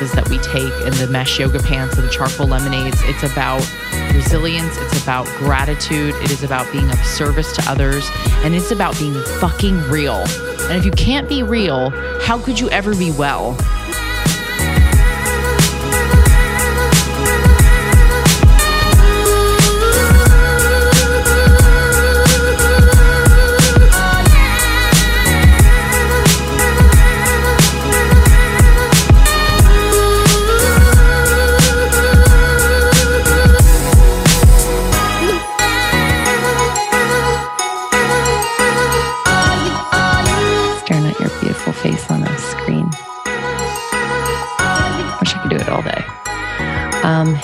classes that we take and the mesh yoga pants and the charcoal lemonades. It's about resilience. It's about gratitude. It is about being of service to others. And it's about being fucking real. And if you can't be real, how could you ever be well?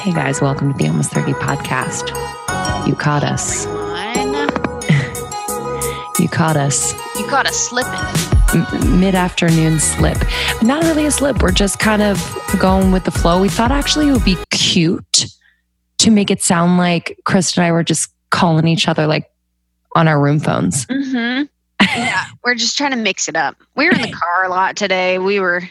Hey guys, welcome to the Almost 30 podcast. You caught us. You caught us You caught us slipping. mid afternoon slip. Not really a slip. We're just kind of going with the flow. We thought actually it would be cute to make it sound like Chris and I were just calling each other like on our room phones. Mm-hmm. Yeah, we're just trying to mix it up. We were in the car a lot today. We were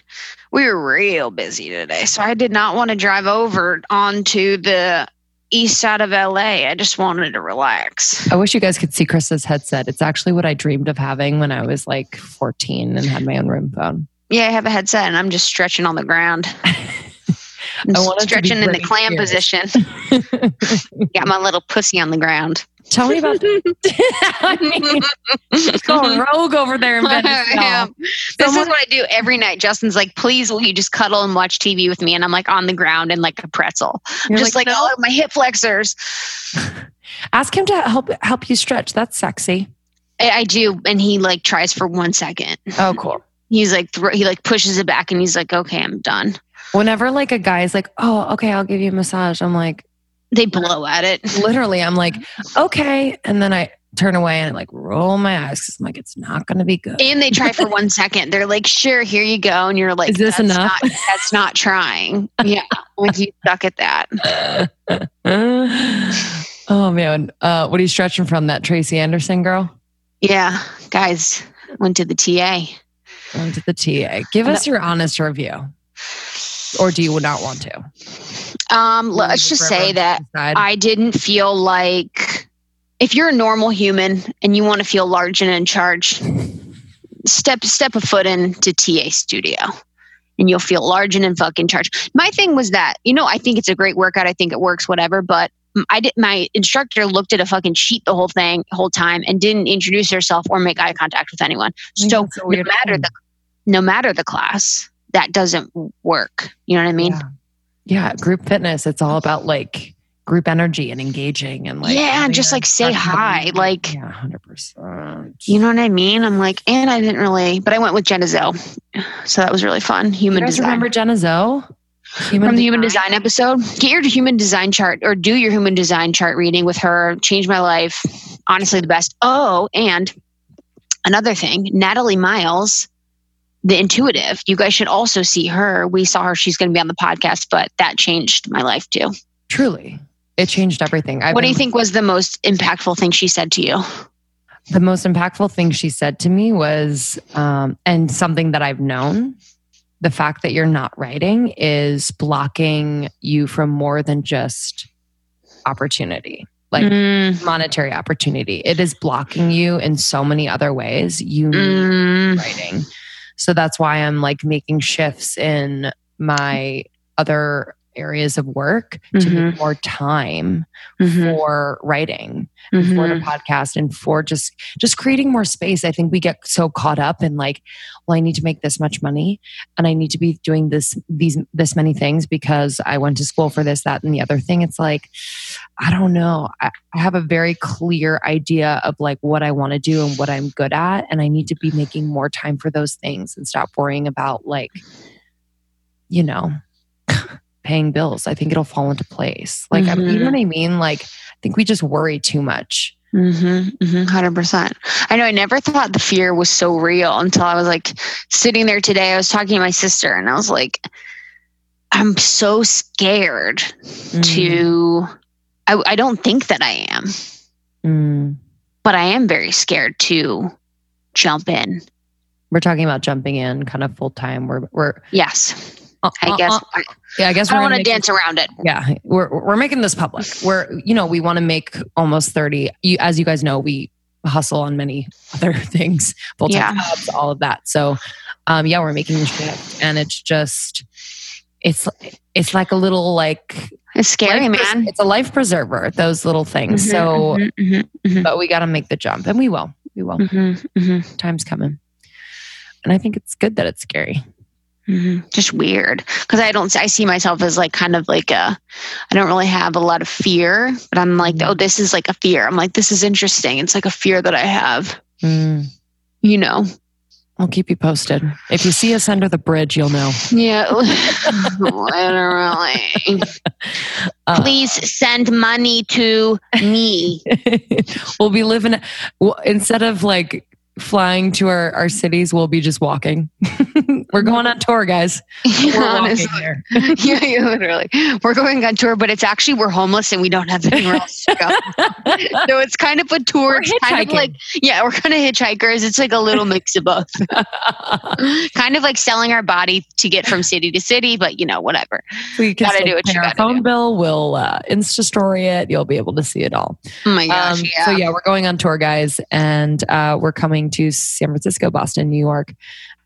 we were real busy today, so I did not want to drive over onto the east side of LA. I just wanted to relax. I wish you guys could see Chris's headset. It's actually what I dreamed of having when I was like 14 and had my own room phone. Yeah, I have a headset and I'm just stretching on the ground. I'm I want it to be stretching in the clam position. Got my little pussy on the ground. Tell me about I mean, going rogue over there in bed. I. This is what I do every night. Justin's like, please, will you just cuddle and watch TV with me? And I'm like on the ground and like a pretzel. You're just like, "No." oh, my hip flexors. Ask him to help help you stretch. That's sexy. I, I do. And he like tries for one second. Oh, cool. He's like, thro- he like pushes it back and he's like, okay, I'm done. Whenever like a guy's like, "Oh, okay, I'll give you a massage," I'm like, They blow at it. literally, I'm like, "Okay," and then I turn away and I like roll my eyes because I'm like, "It's not going to be good." And they try for one second. They're like, sure, here you go. And you're like, Is this that's enough? Not, that's not trying. Yeah. Like you suck at that. oh man, uh, what are you stretching from? That Tracy Anderson girl? Yeah. Guys, went to the TA. Went to the TA. Give us your honest review, or do you would not want to? Um, let's just say that Decide. I didn't feel like if you're a normal human and you want to feel large and in charge, step step a foot into TA studio and you'll feel large and in fucking charge. My thing was that, you know, I think it's a great workout. I think it works, whatever, but I did my instructor looked at a fucking sheet the whole thing, whole time and didn't introduce herself or make eye contact with anyone. So no matter thing. the no matter the class, that doesn't work. You know what I mean? yeah. yeah, group fitness. It's all about like group energy and engaging and like Yeah, and just, like, say hi, like- yeah, hundred percent. You know what I mean? I'm like, and I didn't really, but I went with Jenna Zoe. So that was really fun. You Human guys design. remember Jenna Zoe? Human From the human design episode, get your human design chart or do your human design chart reading with her. Changed my life. Honestly, the best. Oh, and another thing, Natalie Miles, the intuitive. You guys should also see her. We saw her. She's going to be on the podcast, but that changed my life too. Truly, it changed everything. I've what do you think was the most impactful thing she said to you? the most impactful thing she said to me was, um, and something that I've known, the fact that you're not writing is blocking you from more than just opportunity, like Mm, monetary opportunity. It is blocking you in so many other ways. You need mm, writing. So that's why I'm like making shifts in my other areas of work to Mhm. make more time mhm, for writing for mhm. the podcast and for just just creating more space i think we get so caught up in like well i need to make this much money and i need to be doing this these this many things because i went to school for this that and the other thing it's like i don't know i, I have a very clear idea of like what i want to do and what i'm good at and i need to be making more time for those things and stop worrying about like you know paying bills i think it'll fall into place like I mean, you know what i mean like I think we just worry too much. Mm-hmm, mm-hmm, 100%. I know I never thought the fear was so real until I was like sitting there today. I was talking to my sister and I was like, I'm so scared Mm. to, I, I don't think that I am, Mm. but I am very scared to jump in. We're talking about jumping in kind of full time. We're we're Yes. I guess I, yeah, I guess I we're don't want gonna to dance around it. yeah we're we're making this public. We're you know we want to make almost 30 you as you guys know we hustle on many other things full-time Yeah. jobs all of that. So um yeah we're making the shift and it's just it's it's like a little like It's scary, life man. it's a life preserver those little things. Mhm, so mhm, mhm, mhm, but we got to make the jump and we will we will. Mhm, mhm, time's coming. And i think it's good that it's scary mhm. Just weird because I don't. I see myself as like kind of like a. I don't really have a lot of fear, but I'm like, Mhm. oh, this is like a fear. I'm like, this is interesting. It's like a fear that I have. Mm, You know. i'll keep you posted if you see us under the bridge you'll know Yeah. Literally. Uh, Please send money to me. we'll be living instead of like flying to our, our cities we'll be just walking we're going on tour guys there yeah, yeah, literally. We're going on tour, but it's actually we're homeless and we don't have anywhere else to go. so it's kind of a tour. It's kind of like yeah, we're kind of hitchhikers. It's like a little mix of both. kind of like selling our body to get from city to city, but you know, whatever. we can Gotta do what you our gotta phone do. bill we'll uh, insta story it you'll be able to see it all Oh my gosh, Um, yeah. so yeah we're going on tour guys and uh, we're coming to san francisco boston new york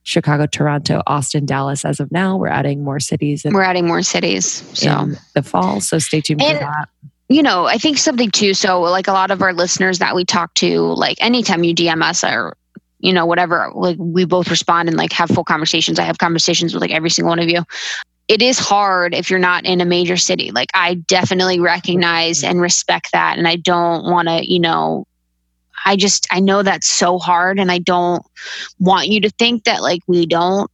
chicago toronto austin dallas as of now we're adding more cities in, We're adding more cities. So in the fall so stay tuned for that you know, I think something too. So, like a lot of our listeners that we talk to, like anytime you DM us or, you know, whatever, like we both respond and like have full conversations. I have conversations with like every single one of you. It is hard if you're not in a major city. Like, I definitely recognize mm-hmm. and respect that. And I don't want to, you know, I just, I know that's so hard. And I don't want you to think that like we don't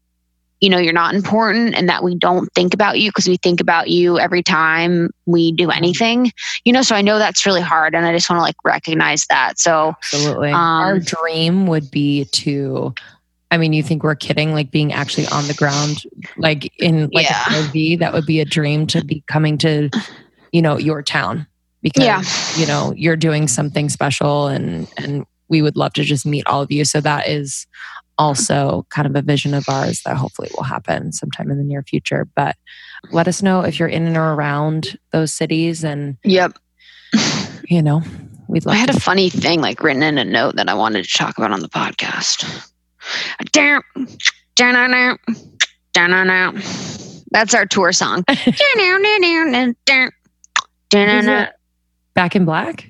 you know you're not important and that we don't think about you because we think about you every time we do anything you know so i know that's really hard and i just want to like recognize that so Absolutely. Um, Our dream would be to, I mean, you think we're kidding, like being actually on the ground, like in like Yeah. an RV, that would be a dream to be coming to, you know, your town because, Yeah. you know, you're doing something special and, and we would love to just meet all of you. So that is also kind of a vision of ours that hopefully will happen sometime in the near future. But let us know if you're in or around those cities and, yep you know, we'd love i had to a funny thing like written in a note that i wanted to talk about on the podcast Damn. That's our tour song. back in black.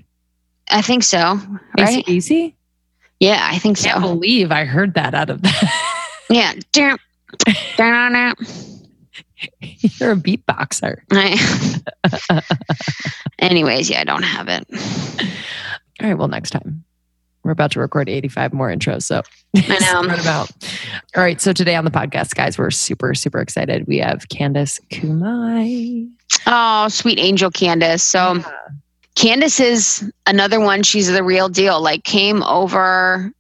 i think so right Easy. yeah i think so believe I heard that out of that. yeah. Dun-dun-dun. You're a beatboxer. I- Anyways, yeah, I don't have it. All right. Well, next time we're about to record 85 more intros. So I know. spread 'em out. All right. So today on the podcast, guys, we're super, super excited. We have Candice Kumai. Oh, sweet angel Candice. So Candice is another one. She's the real deal. Like came over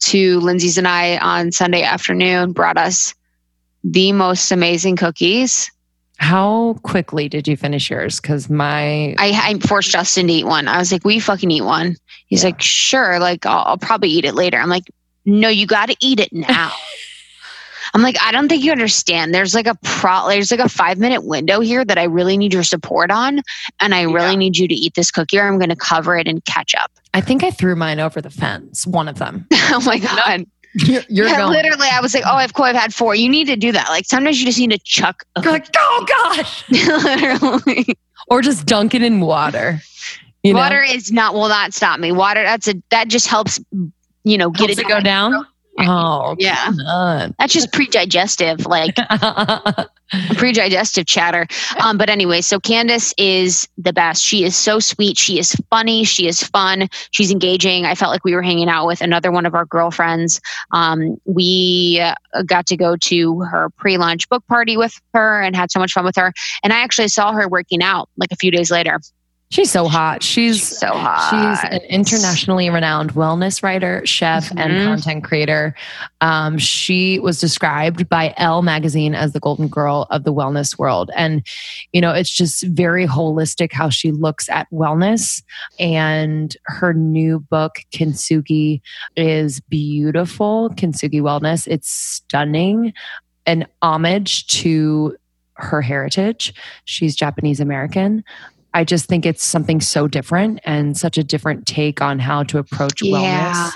to Lindsey's and I on Sunday afternoon, brought us the most amazing cookies. How quickly did you finish yours? Because my I, I forced Justin to eat one. I was like, "We fucking eat one." He's Yeah. like, "Sure." Like, I'll, I'll probably eat it later. I'm like, "No, you got to eat it now." I'm like, I don't think you understand. There's like a pro. There's like a five minute window here that I really need your support on, and I really Yeah. need you to eat this cookie, or I'm going to cover it in ketchup. I think I threw mine over the fence. One of them. oh my god! You're, you're Yeah, going. literally, I was like, "Oh, I've cool. I've had four. You need to do that. Like sometimes you just need to chuck. A You're like, oh gosh. literally. Or just dunk it in water. You know? Water is not will not stop me. Water that's a that just helps you know get Helps it it go down. Oh, Yeah. on. That's just pre-digestive, like pre-digestive chatter. Um, but anyway, so Candice is the best. She is so sweet. She is funny. She is fun. She's engaging. I felt like we were hanging out with another one of our girlfriends. Um, we uh, got to go to her pre-lunch book party with her and had so much fun with her. And I actually saw her working out like a few days later. She's so hot. She's She's so hot. She's an internationally renowned wellness writer, chef, and Mhm. content creator. Um, she was described by Elle magazine as the golden girl of the wellness world. And, you know, it's just very holistic how she looks at wellness. And her new book, Kintsugi, is beautiful. Kintsugi Wellness. It's stunning. An homage to her heritage. She's Japanese American. I just think it's something so different and such a different take on how to approach Yeah. wellness.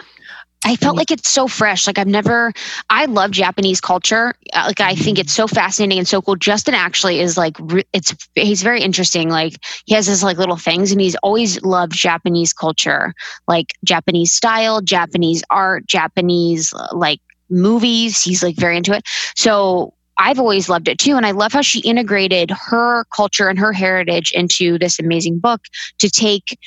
I felt like it's so fresh. Like I've never, I love Japanese culture. Uh, Like I think it's so fascinating and so cool. Justin actually is like, it's he's very interesting. Like he has his like little things, and he's always loved Japanese culture, like Japanese style, Japanese art, Japanese uh, like movies. He's like very into it. So I've always loved it too, and I love how she integrated her culture and her heritage into this amazing book to take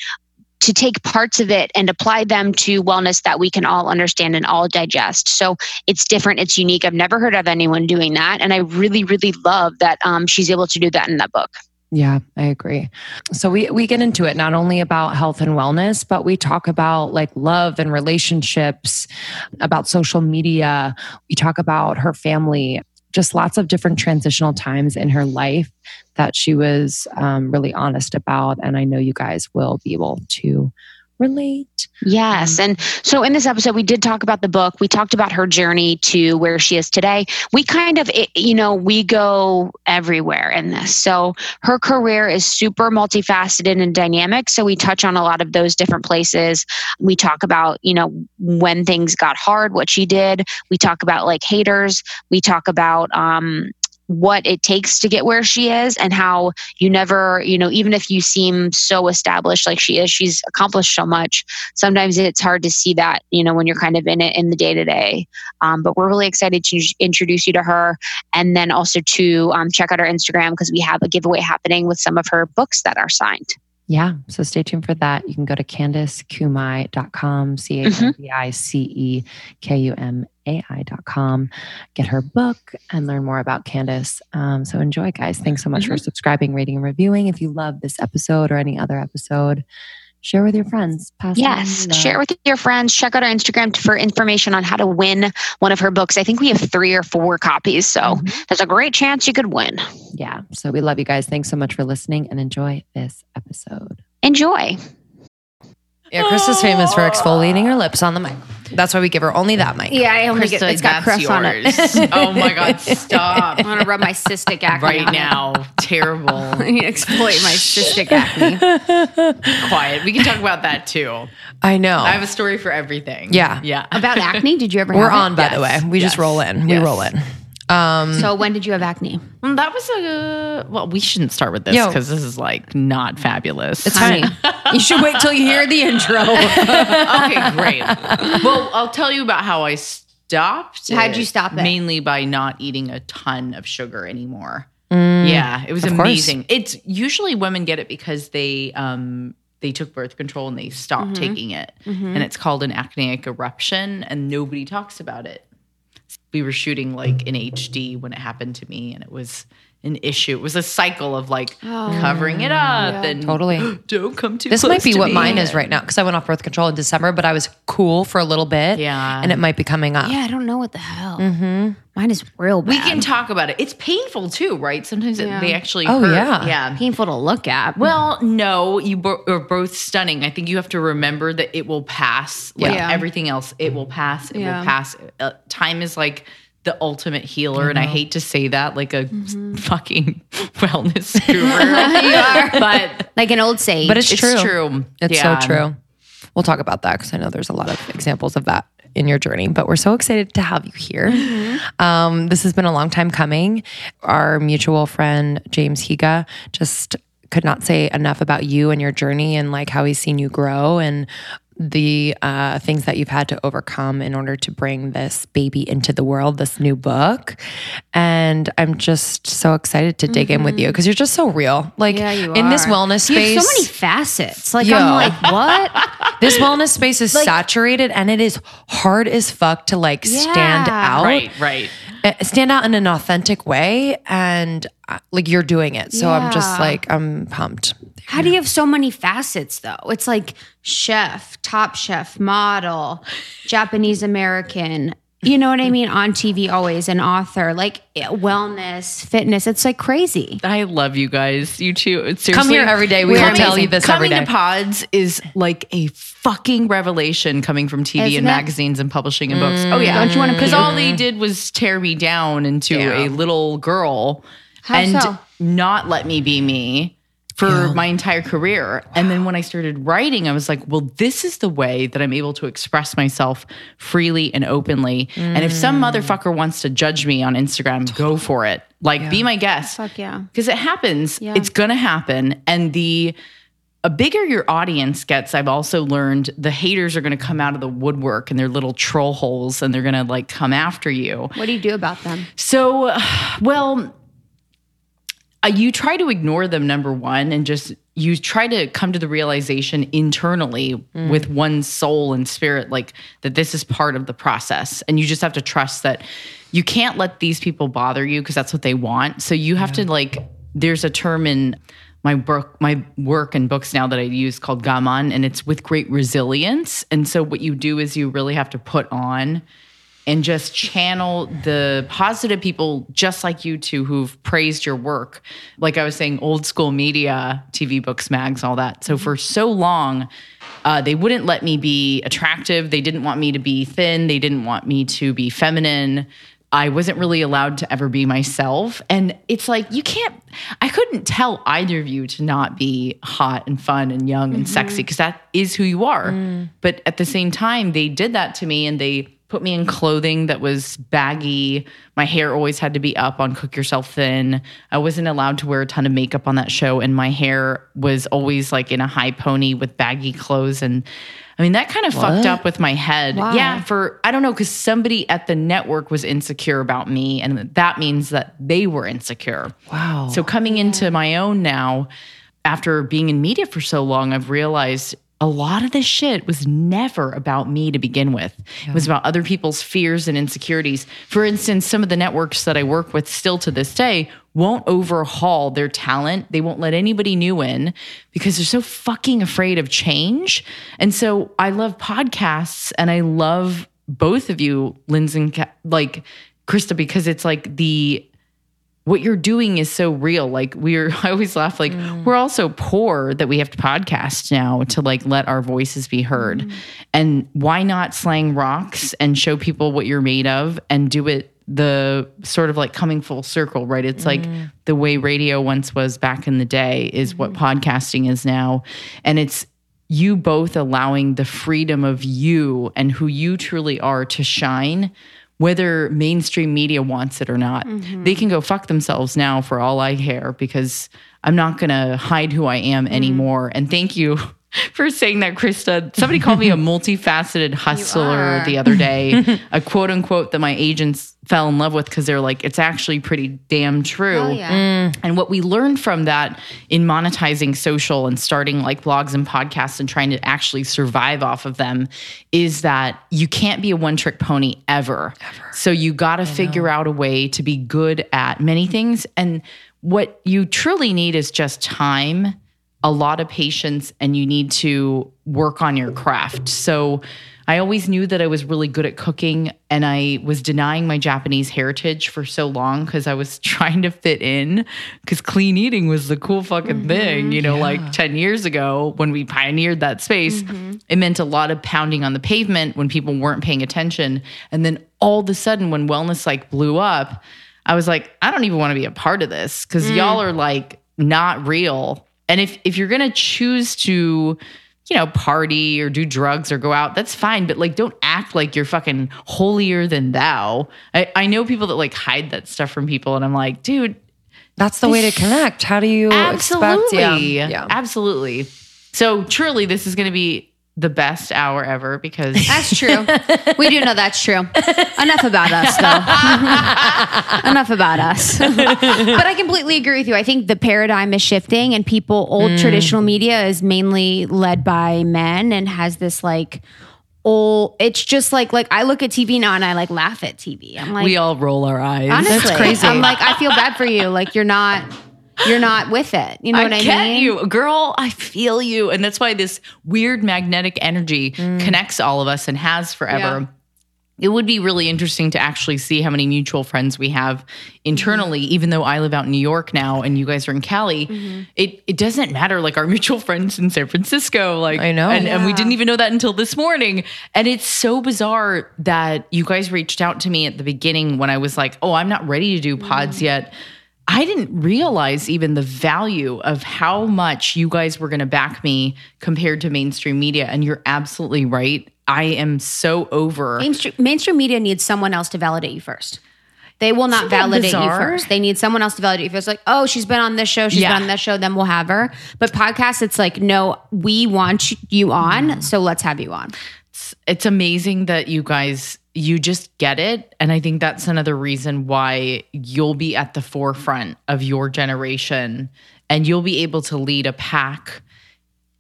to take parts of it and apply them to wellness that we can all understand and all digest. So it's different, it's unique. I've never heard of anyone doing that, and I really, really love that um, she's able to do that in that book. Yeah, I agree. So we we get into it not only about health and wellness, but we talk about like love and relationships, about social media. We talk about her family, just lots of different transitional times in her life that she was um, really honest about. And I know you guys will be able to relate. Yes. And so in this episode, we did talk about the book. We talked about her journey to where she is today. We kind of, it- you know, we go everywhere in this. So her career is super multifaceted and dynamic. So we touch on a lot of those different places. We talk about, you know, when things got hard, what she did. We talk about like haters. We talk about, um, what it takes to get where she is and how you never you know even if you seem so established like she is she's accomplished so much sometimes it's hard to see that you know when you're kind of in it in the day to day but we're really excited to introduce you to her and then also to um, check out our instagram because we have a giveaway happening with some of her books that are signed Yeah. So stay tuned for that. You can go to candicekumai.com, C A N D I C E K U M A I.com, get her book and learn more about Candice. Um, so enjoy, guys. Thanks so much for subscribing, rating, and reviewing. If you love this episode or any other episode, share with your friends. Pass yes share with your friends check out our instagram for information on how to win one of her books i think we have three or four copies so Mhm. there's a great chance you could win Yeah. So we love you guys. Thanks so much for listening and enjoy this episode. enjoy Yeah, Chris is famous for exfoliating her lips on the mic. That's why we give her only that mic. Yeah, I only Krista, get it's got that's crust on it. yours. oh my God, stop. I want to rub my cystic acne right on it. now. Terrible. I need to exploit my cystic acne. Quiet. We can talk about that too. I know. I have a story for everything. Yeah. Yeah. About acne, did you ever? We're have on, by the way. Yes. We just roll in. We Yes. roll in. Um, So when did you have acne? Mm, That was a well. We shouldn't start with this because this is like not fabulous. it's funny. you should wait till you hear the intro. okay, great. Well, I'll tell you about how I stopped. How'd you stop it? Mainly by not eating a ton of sugar anymore. yeah, it was Mm. of course. amazing. It's usually women get it because they um they took birth control and they stopped Mm-hmm. taking it, and it's called an acneic eruption, and nobody talks about it. We were shooting like in HD when it happened to me, and it was an issue. It was a cycle of like covering it up and Totally. don't come too. This close might be to what me. mine is right now because I went off birth control in December, but I was cool for a little bit. Yeah. And it might be coming up. yeah, I don't know what the hell. Mine is real bad. We can talk about it. It's painful too, right? Sometimes it- they actually. Oh, hurt. yeah. yeah. painful to look at. Well, no, you bo- are both stunning. I think you have to remember that it will pass. Like Yeah. everything else, it will pass. It Yeah. will pass. Uh, time is like the ultimate healer, and I hate to say that, like a Mm-hmm. fucking wellness guru. but like an old sage. But it's, it's true. true. It's Yeah. so true. We'll talk about that because I know there's a lot of examples of that in your journey, but we're so excited to have you here. Um, this has been a long time coming. Our mutual friend, James Higa, just could not say enough about you and your journey and like how he's seen you grow and the uh, things that you've had to overcome in order to bring this baby into the world, this new book. And I'm just so excited to dig in with you because you're just so real. Like yeah, you in this are. wellness You space. have so many facets. Like Yo. I'm like, what? this wellness space is saturated and it is hard as fuck to like stand out Right, right. Uh, stand out in an authentic way and uh, like you're doing it so i'm just Yeah. like i'm pumped How do you have so many facets though? It's like chef, top chef, model, Japanese American. You know what I mean? On TV always, an author, like eh, wellness, fitness. It's like crazy. I love you guys. You too. Seriously. come here every day we We're will tell you this every Coming day to pods is like a fucking revelation coming from TV Isn't and it? magazines and publishing and books. Oh yeah, Don't you wanna Because all they did was tear me down into Yeah. a little girl. How and so? not let me be me for my entire career. And then when I started writing, I was like, well, this is the way that I'm able to express myself freely and openly. And if some Mm. motherfucker wants to judge me on Instagram, go for it. Like, be my guest. Fuck yeah. Because it happens. Yeah. It's going to happen. And the a bigger your audience gets, I've also learned the haters are going to come out of the woodwork and their little troll holes and they're going to like come after you. What do you do about them? So, well, uh, you try to ignore them, number one, and just you try to come to the realization internally with one soul and spirit, like that this is part of the process. And you just have to trust that you can't let these people bother you because that's what they want. So you have to, like, there's a term in my work my work and books now that I use called gaman and it's with great resilience and so what you do is you really have to put on and just channel the positive people just like you two who've praised your work. Like I was saying, old school media, TV, books, mags, all that. So for so long, uh, they wouldn't let me be attractive. They didn't want me to be thin. They didn't want me to be feminine. I wasn't really allowed to ever be myself. And it's like, you can't, I couldn't tell either of you to not be hot and fun and young and sexy because that is who you are. But at the same time, they did that to me and they put me in clothing that was baggy. My hair always had to be up on Cook Yourself Thin. I wasn't allowed to wear a ton of makeup on that show. And my hair was always like in a high pony with baggy clothes. And I mean, that kind of fucked up with my head. Why? Yeah, for, I don't know, because somebody at the network was insecure about me. And that means that they were insecure. Wow. So coming into my own now, after being in media for so long, I've realized a lot of this shit was never about me to begin with. It was about other people's fears and insecurities. For instance, some of the networks that I work with still to this day won't overhaul their talent. They won't let anybody new in because they're so fucking afraid of change. And so I love podcasts and I love both of you, Lindsey and Ka- like Krista, because it's like the what you're doing is so real. Like we're, I always laugh. Like mm. we're all so poor that we have to podcast now to like let our voices be heard. Mm. And why not slang rocks and show people what you're made of and do it the sort of like coming full circle, right? It's like mm. the way radio once was back in the day is what mm-hmm. podcasting is now, and it's you both allowing the freedom of you and who you truly are to shine whether mainstream media wants it or not. Mm-hmm. They can go fuck themselves now for all I care because I'm not going to hide who I am mm-hmm. anymore. And thank you for saying that, Krista. Somebody called me a multifaceted hustler the other day, a quote unquote that my agents fell in love with because they're like, it's actually pretty damn true. Oh, yeah. And what we learned from that in monetizing social and starting like blogs and podcasts and trying to actually survive off of them is that you can't be a one trick pony ever. So you got to figure out a way to be good at many things. And what you truly need is just time, a lot of patience, and you need to work on your craft. So I always knew that I was really good at cooking and I was denying my Japanese heritage for so long because I was trying to fit in because clean eating was the cool fucking mm-hmm. thing, you know, like 10 years ago when we pioneered that space. Mm-hmm. It meant a lot of pounding on the pavement when people weren't paying attention. And then all of a sudden, when wellness like blew up, I was like, I don't even want to be a part of this because mm. y'all are like not real. And if if you're gonna choose to, you know, party or do drugs or go out, that's fine. But like, don't act like you're fucking holier than thou. I, I know people that like hide that stuff from people, and I'm like, dude, That's the way to connect. How do you absolutely, expect? Yeah. yeah. absolutely. So truly, this is gonna be the best hour ever because That's true. we do know that's true. Enough about us, though. Enough about us. but I completely agree with you. I think the paradigm is shifting, and people, old mm. traditional media is mainly led by men and has this like old. It's just like like I look at TV now and I like laugh at TV. I'm like, we all roll our eyes. honestly, crazy. I'm like, I feel bad for you. Like you're not. You're not with it. You know what I mean. I get mean? you, girl. I feel you, and that's why this weird magnetic energy mm. connects all of us and has forever. Yeah. It would be really interesting to actually see how many mutual friends we have internally, mm-hmm. even though I live out in New York now and you guys are in Cali. Mm-hmm. It it doesn't matter. Like our mutual friends in San Francisco, like I know. and, and we didn't even know that until this morning. And it's so bizarre that you guys reached out to me at the beginning when I was like, "Oh, I'm not ready to do pods mm. yet." I didn't realize even the value of how much you guys were going to back me compared to mainstream media. And you're absolutely right. I am so over. Mainstream, mainstream media needs someone else to validate you first. They will not validate you first. They need someone else to validate you first. Like, oh, she's been on this show, She's Yeah. been on this show, then we'll have her. But podcasts, it's like, no, we want you on, so let's have you on. it's amazing that you guys you just get it. And i think that's another reason why you'll be at the forefront of your generation and you'll be able to lead a pack.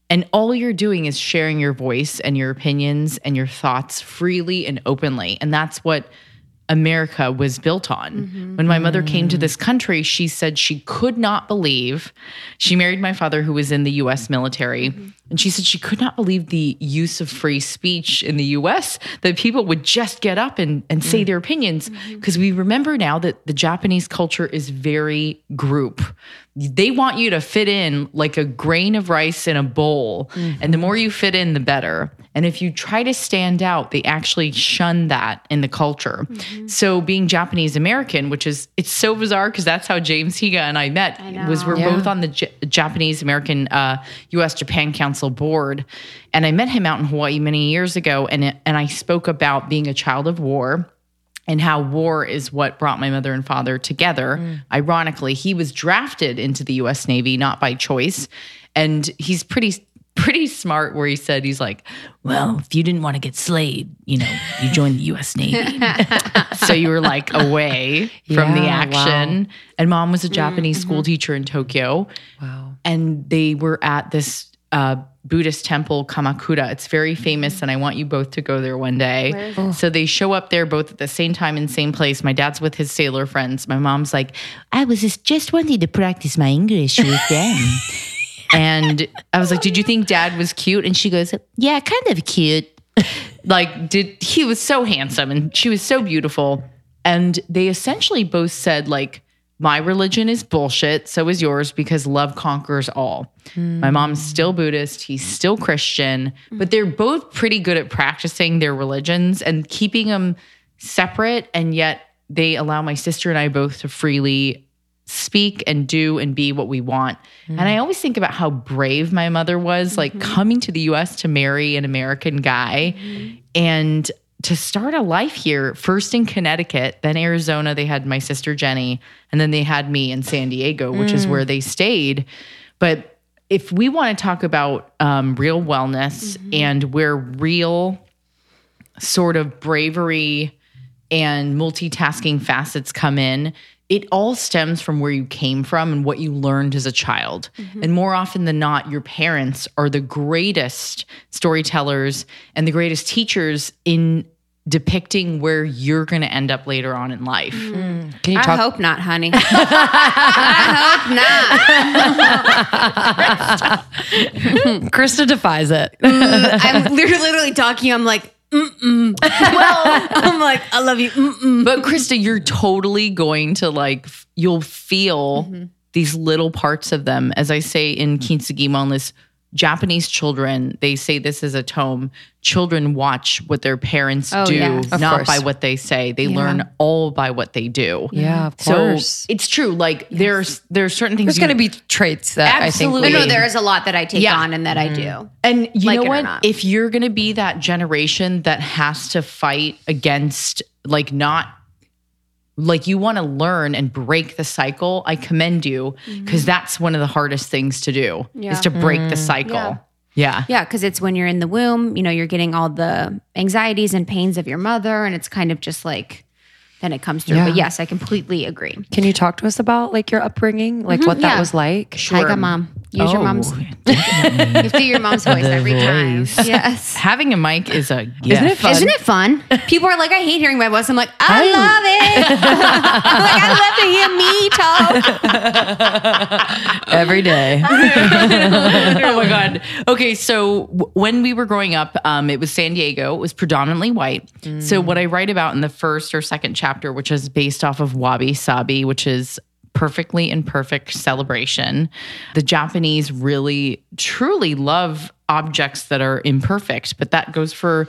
And all you're doing is sharing your voice and your opinions and your thoughts freely and openly. And that's what America was built on. Mm-hmm. When my mother came to this country, she said she could not believe she married my father, who was in the US military. Mm-hmm. And she said she could not believe the use of free speech in the US, that people would just get up and, and say mm. their opinions. Mm-hmm. Because we remember now that the Japanese culture is very group. They want you to fit in like a grain of rice in a bowl. And the more you fit in, the better. And if you try to stand out, they actually shun that in the culture. So being Japanese American, which is it's so bizarre because that's how James Higa and I met. Was we're Yeah. both on the J- Japanese American uh, U.S. Japan Council board, and I met him out in Hawaii many years ago, and it, and I spoke about being a child of war and how war is what brought my mother and father together. Mm. Ironically, he was drafted into the US Navy not by choice, and he's pretty pretty smart where he said he's like, "Well, if you didn't want to get slayed, you know, you joined the US Navy." so you were like away from the Yeah, action. And mom was a Japanese mm-hmm, school mm-hmm. teacher in Tokyo Wow. and they were at this uh, Buddhist temple, Kamakura. It's very famous, and I want you both to go there one day. So they show up there both at the same time in same place. My dad's with his sailor friends. My mom's like, I was just, just wanting to practice my English with them. and I was like, Did you think dad was cute? And she goes, Yeah, kind of cute. like, did he was so handsome and she was so beautiful. And they essentially both said, like, my religion is bullshit. So is yours because love conquers all. My mom's still Buddhist. He's still Christian, but they're both pretty good at practicing their religions and keeping them separate. And yet they allow my sister and I both to freely speak and do and be what we want. And I always think about how brave my mother was, like mm-hmm. coming to the US to marry an American guy and to start a life here, first in Connecticut, then Arizona. They had my sister Jenny, and then they had me in San Diego, which is where they stayed. But if we want to talk about um, real wellness and where real sort of bravery and multitasking facets come in, it all stems from where you came from and what you learned as a child. Mm-hmm. And more often than not, your parents are the greatest storytellers and the greatest teachers in depicting where you're going to end up later on in life. Mm. Mm. Can you talk- I hope not, honey. I hope not. Krista defies it. Mm, I'm literally, literally talking. I'm like, mm-mm. well, I'm like, I love you. Mm-mm. But Krista, you're totally going to like, you'll feel mm-hmm. these little parts of them. As I say in mm-hmm. Kintsugi Wellness, Japanese children, they say this is a tome. Children watch what their parents Oh, do, yeah. Not course. by what they say. They learn all by what they do. Yeah, of So course. it's true. Like there's there's certain things There's going to be traits that Absolutely. I No, think. no, there is a lot that I take Yeah. on and that I do. Mm-hmm. And you like know what? If you're going to be that generation that has to fight against, like, not like you want to learn and break the cycle, I commend you mm-hmm. because that's one of the hardest things to do Yeah. is to break the mm. cycle. Yeah. Yeah. Yeah, because it's when you're in the womb, you know, you're getting all the anxieties and pains of your mother, and it's kind of just like, then it comes through. Yeah. But yes, I completely agree. Can you talk to us about like your upbringing, like mm-hmm. what that yeah. was like? Sure. Tiger mom. Use your Oh, mom's. You do your mom's voice The every time. voice. Yes. Having a mic is a gift. Isn't it fun? Isn't it fun? People are like, I hate hearing my voice. I'm like, I love it. I'm like, I love to hear me talk. Every day. oh my god. Okay, so w- when we were growing up, um, it was San Diego. It was predominantly white. So what I write about in the first or second chapter, which is based off of Wabi Sabi, which is perfectly imperfect celebration. The Japanese really truly love objects that are imperfect, but that goes for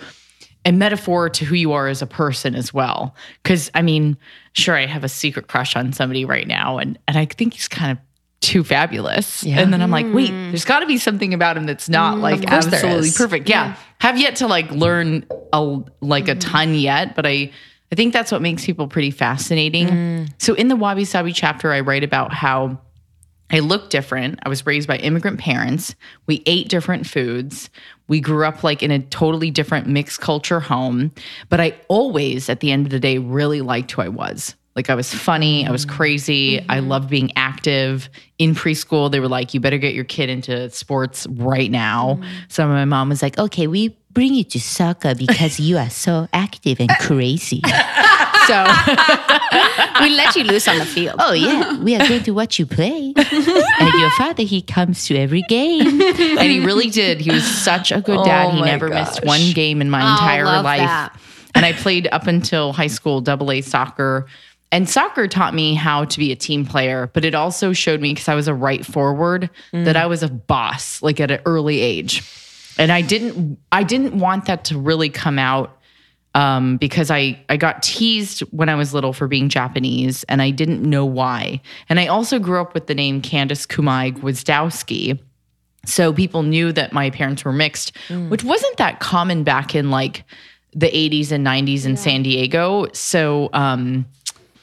a metaphor to who you are as a person as well. Because I mean, sure, I have a secret crush on somebody right now, and and I think he's kind of too fabulous. Yeah. And then I'm like, wait, there's got to be something about him that's not like absolutely is. perfect. Yeah. have yet to like learn a like a ton yet, but I I think that's what makes people pretty fascinating. Mm. So in the Wabi Sabi chapter, I write about how I look different. I was raised by immigrant parents. We ate different foods. We grew up like in a totally different mixed culture home. But I always, at the end of the day, really liked who I was. Like I was funny, I was mm. crazy, I mm-hmm. loved being active. In preschool, they were like, you better get your kid into sports right now. Mm. So my mom was like, okay, we bring you to soccer because you are so active and crazy. so we let you loose on the field. oh yeah, we are going to watch you play. and your father, he comes to every game. And he really did. He was such a good dad. Oh he my never missed one game in my oh, entire love life. that. And I played up until high school double A soccer. And soccer taught me how to be a team player, but it also showed me because I was a right forward that mm. I was a boss like at an early age. And I didn't I didn't want that to really come out um, because I, I got teased when I was little for being Japanese and I didn't know why. And I also grew up with the name Candice Kumai Gwizdowski. So people knew that my parents were mixed, which wasn't that common back in like the 80s and 90s in San Diego. So um,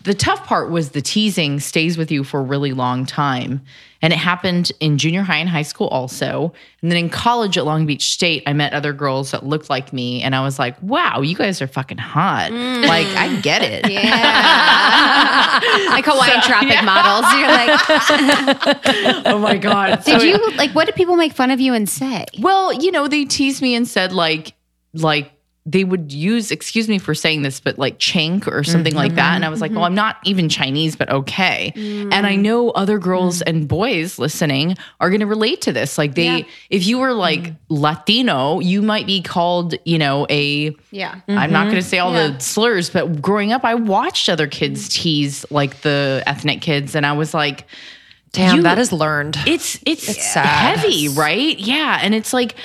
the tough part was the teasing stays with you for a really long time. And it happened in junior high and high school also. And then in college at Long Beach State, I met other girls that looked like me. And I was like, wow, you guys are fucking hot. Mm. Like, I get it. Yeah. like Hawaiian tropic models. You're like, oh my God. did So- you like what did people make fun of you and say? Well, you know, they teased me and said like like they would use excuse me for saying this but like chink or something like that mm-hmm. and I was like, mm-hmm. "Well, I'm not even Chinese, but okay." And I know other girls mm. and boys listening are going to relate to this. Like they Yeah. if you were like mm. Latino, you might be called, you know, a Yeah. I'm not going to mm-hmm. say all Yeah. the slurs, but growing up I watched other kids mm. tease like the ethnic kids and I was like Damn, You- that is learned. it's it's, It's sad. heavy, right? Yeah, and it's like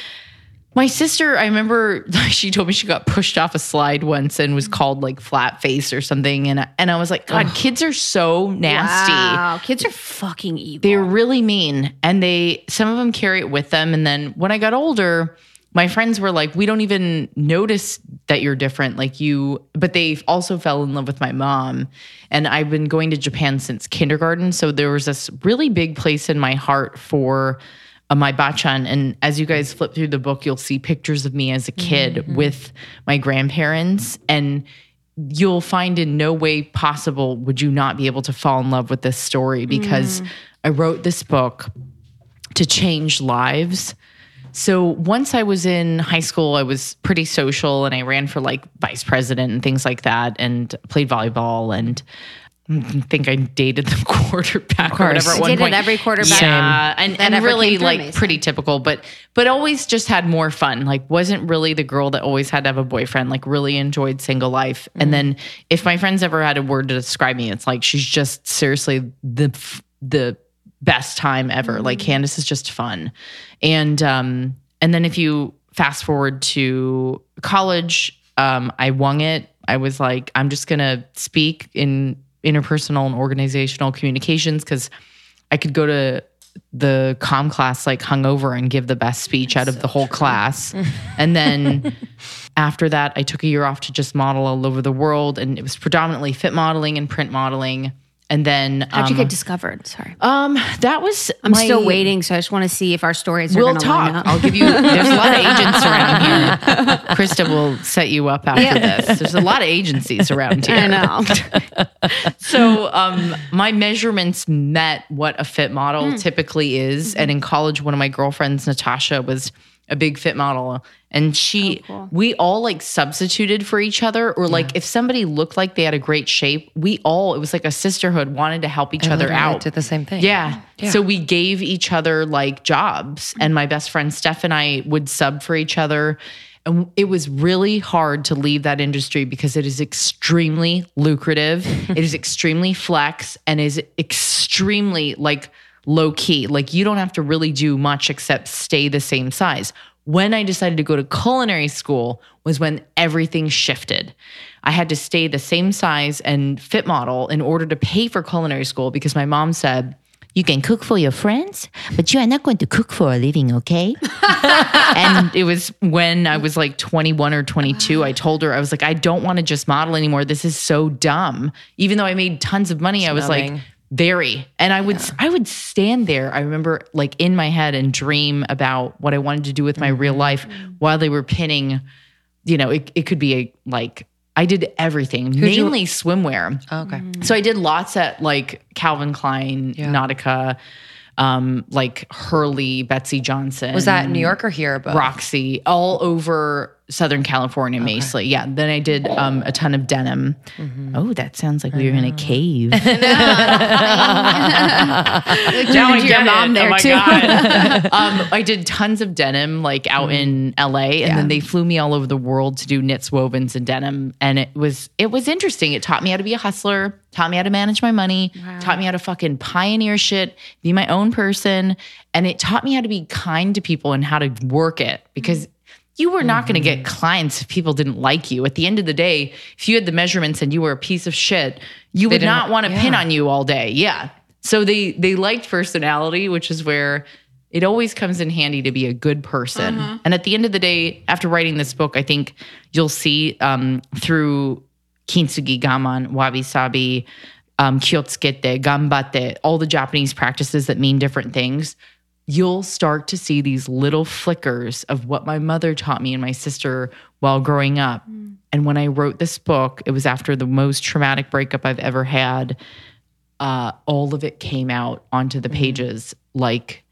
my sister. I remember she told me she got pushed off a slide once and was called like flat face or something, and I- and I was like, God, kids are so nasty. Wow. Kids are fucking evil. They're really mean, and they some of them carry it with them. And then when I got older. My friends were like, we don't even notice that you're different. Like you, but they also fell in love with my mom. And I've been going to Japan since kindergarten. So there was this really big place in my heart for Uh, my bachan. And as you guys flip through the book, you'll see pictures of me as a kid mm-hmm. with my grandparents. And you'll find in no way possible would you not be able to fall in love with this story because mm. I wrote this book to change lives. So once I was in high school, I was pretty social and I ran for like vice president and things like that and played volleyball and think I dated the quarterback or whatever at I one did it point. every quarterback. Yeah, and, that and really like me, so. pretty typical, but but always just had more fun. Like wasn't really the girl that always had to have a boyfriend. Like really enjoyed single life. Mm. And then if my friends ever had a word to describe me, it's like she's just seriously the the best time ever. Mm. Like Candice is just fun, and um and then if you fast forward to college, um I won it. I was like, I'm just gonna speak in interpersonal and organizational communications because I could go to the com class like hungover and give the best speech out of the whole class. and then after that, I took a year off to just model all over the world. And it was predominantly fit modeling and print modeling. And then How'd you um, get discovered? Sorry. um that was I'm my- still waiting, so I just want to see if our stories are We'll going to line talk. up. I'll give you. There's a lot of agents around here. Krista will set you up after this. There's a lot of agencies around here. I know. So um, my measurements met what a fit model Hmm. typically is. Mm-hmm. And in college, one of my girlfriends, Natasha, was a big fit model. And she, Oh, cool. we all like substituted for each other. Or like if somebody looked like they had a great shape, we all, it was like a sisterhood, wanted to help each other out. Did the same thing. Yeah. So we gave each other like jobs, mm-hmm. and my best friend Steph and I would sub for each other. And it was really hard to leave that industry because it is extremely lucrative. it is extremely flex and is extremely like low key. Like you don't have to really do much except stay the same size. When I decided to go to culinary school was when everything shifted. I had to stay the same size and fit model in order to pay for culinary school because my mom said, you can cook for your friends, but you are not going to cook for a living, okay? and it was when I was like 21 or 22, I told her, I was like, I don't want to just model anymore. This is so dumb. Even though I made tons of money, I was like. Very. And I would I would stand there. I remember like in my head and dream about what I wanted to do with my real life while they were pinning, you know, it, it could be a like I did everything, you- mainly swimwear. Okay. So I did lots at like Calvin Klein, Yeah. Nautica, um, like Hurley, Betsey Johnson. Was that New York or here? But Roxy, all over Southern California, mostly. Yeah. Then I did um, a ton of denim. Mm-hmm. Oh, that sounds like we were in a cave. Now I get mom it. there oh too. Um, I did tons of denim like out in LA and Mm-hmm. Yeah. then they flew me all over the world to do knits, wovens and denim. And it was, it was interesting. It taught me how to be a hustler, taught me how to manage my money, taught me how to fucking pioneer shit, be my own person. And it taught me how to be kind to people and how to work it because you were not going to Mm-hmm. get clients if people didn't like you. At the end of the day, if you had the measurements and you were a piece of shit, you would didn't- want to pin on you all day. Yeah. So they they liked personality, which is where it always comes in handy to be a good person. And at the end of the day, after writing this book, I think you'll see um, through kintsugi, gaman, wabi sabi, um, kyotsukete, gambate, all the Japanese practices that mean different things. You'll start to see these little flickers of what my mother taught me and my sister while growing up. Mm. And when I wrote this book, it was after the most traumatic breakup I've ever had. Uh, all of it came out onto the mm-hmm. pages. Like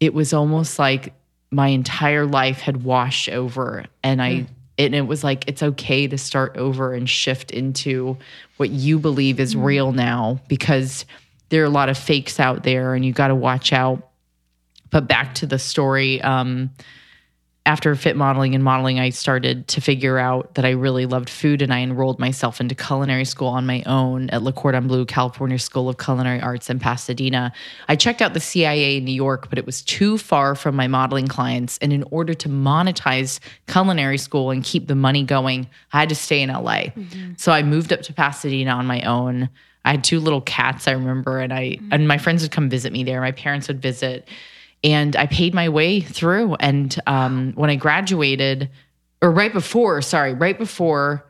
it was almost like my entire life had washed over. And i mm. and it was like it's okay to start over and shift into what you believe is mm. real now because there are a lot of fakes out there and you got to watch out but back to the story um after fit modeling and modeling, I started to figure out that I really loved food and I enrolled myself into culinary school on my own at Le Cordon Bleu, California School of Culinary Arts in Pasadena. I checked out the CIA in New York, but it was too far from my modeling clients. And in order to monetize culinary school and keep the money going, I had to stay in LA. So I moved up to Pasadena on my own. I had two little cats, I remember, and I and my friends would come visit me there. My parents would visit and I paid my way through. And um, when I graduated, or right before, sorry, right before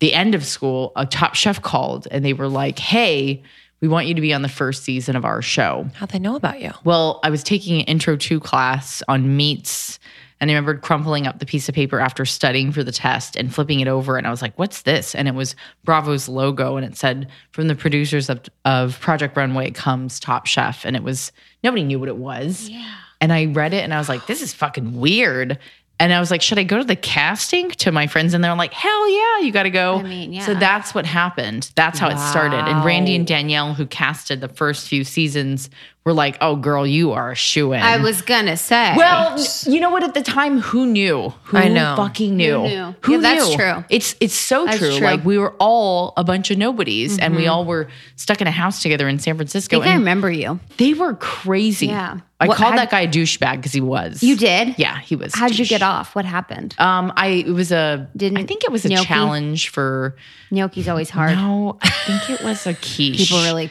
the end of school, a top chef called and they were like, "Hey, we want you to be on the first season of our show." how'd they know about you? Well, I was taking an intro to class on meats. And I remembered crumpling up the piece of paper after studying for the test and flipping it over. And I was like, what's this? And it was Bravo's logo. And it said, from the producers of, of Project Runway comes Top Chef. And it was, nobody knew what it was. Yeah. And I read it and I was like, this is fucking weird. And I was like, should I go to the casting to my friends? And they're like, hell yeah, you got to go. I mean, So that's what happened. That's how it started. And Randy and Danielle, who casted the first few seasons, were like, "Oh, girl, you are a shoe in." I was gonna say. well, you know what? At the time, who knew? Who I know. fucking knew? Who knew? Who Yeah, that's true. It's it's so true. true. Mm-hmm. Like we were all a bunch of nobodies, and we all were stuck in a house together in San I Francisco. think I remember you. they were crazy. Yeah. I What- called that guy a douchebag because he was. You did? Yeah, he was. How'd you get off? What happened? Um, I it was a. Didn't I think it was a gnocchi? challenge for. Gnocchi's always hard. No, I think it was a quiche. People really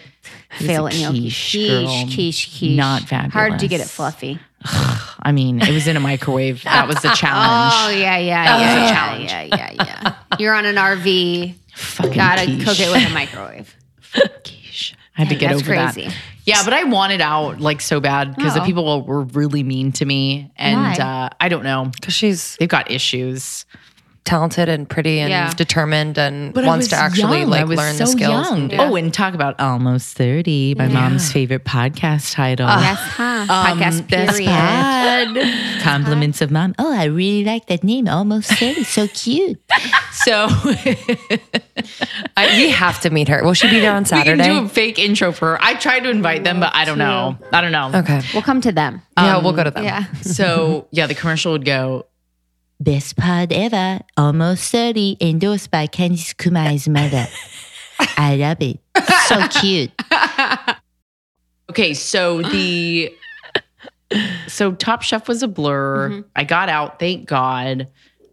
fail at gnocchi. quiche, quiche, quiche, quiche. Not fabulous. Hard to get it fluffy. I mean, it was in a microwave. That was the challenge. Oh yeah, yeah, yeah, yeah, yeah, yeah, yeah. You're on an RV. Fucking Gotta quiche. cook it with a microwave. quiche. I had to get that's over crazy. that. Yeah, but I wanted out like so bad because the Oh. people were really mean to me, and uh, I don't know. Because she's They've got issues. Talented and pretty and Yeah. determined and But wants to actually young. like I was learn so the skills. young. and- Oh, and talk about almost thirty, my mom's favorite podcast title. yes, huh? Um, Podcast that's period. bad. Compliments of mom. Oh, I really like that name. Almost 30. So cute. so I, we have to meet her. Will she be there on Saturday? we can Saturday? do a fake intro for her. I tried to invite them, but I don't know. I don't know. okay. We'll come to them. yeah, Um, we'll go to them. Yeah. So yeah, the commercial would go, Best pod ever, almost 30, endorsed by Candice Kumai's mother. I love it. So cute. Okay, so the so Top Chef was a blur. I got out, thank God.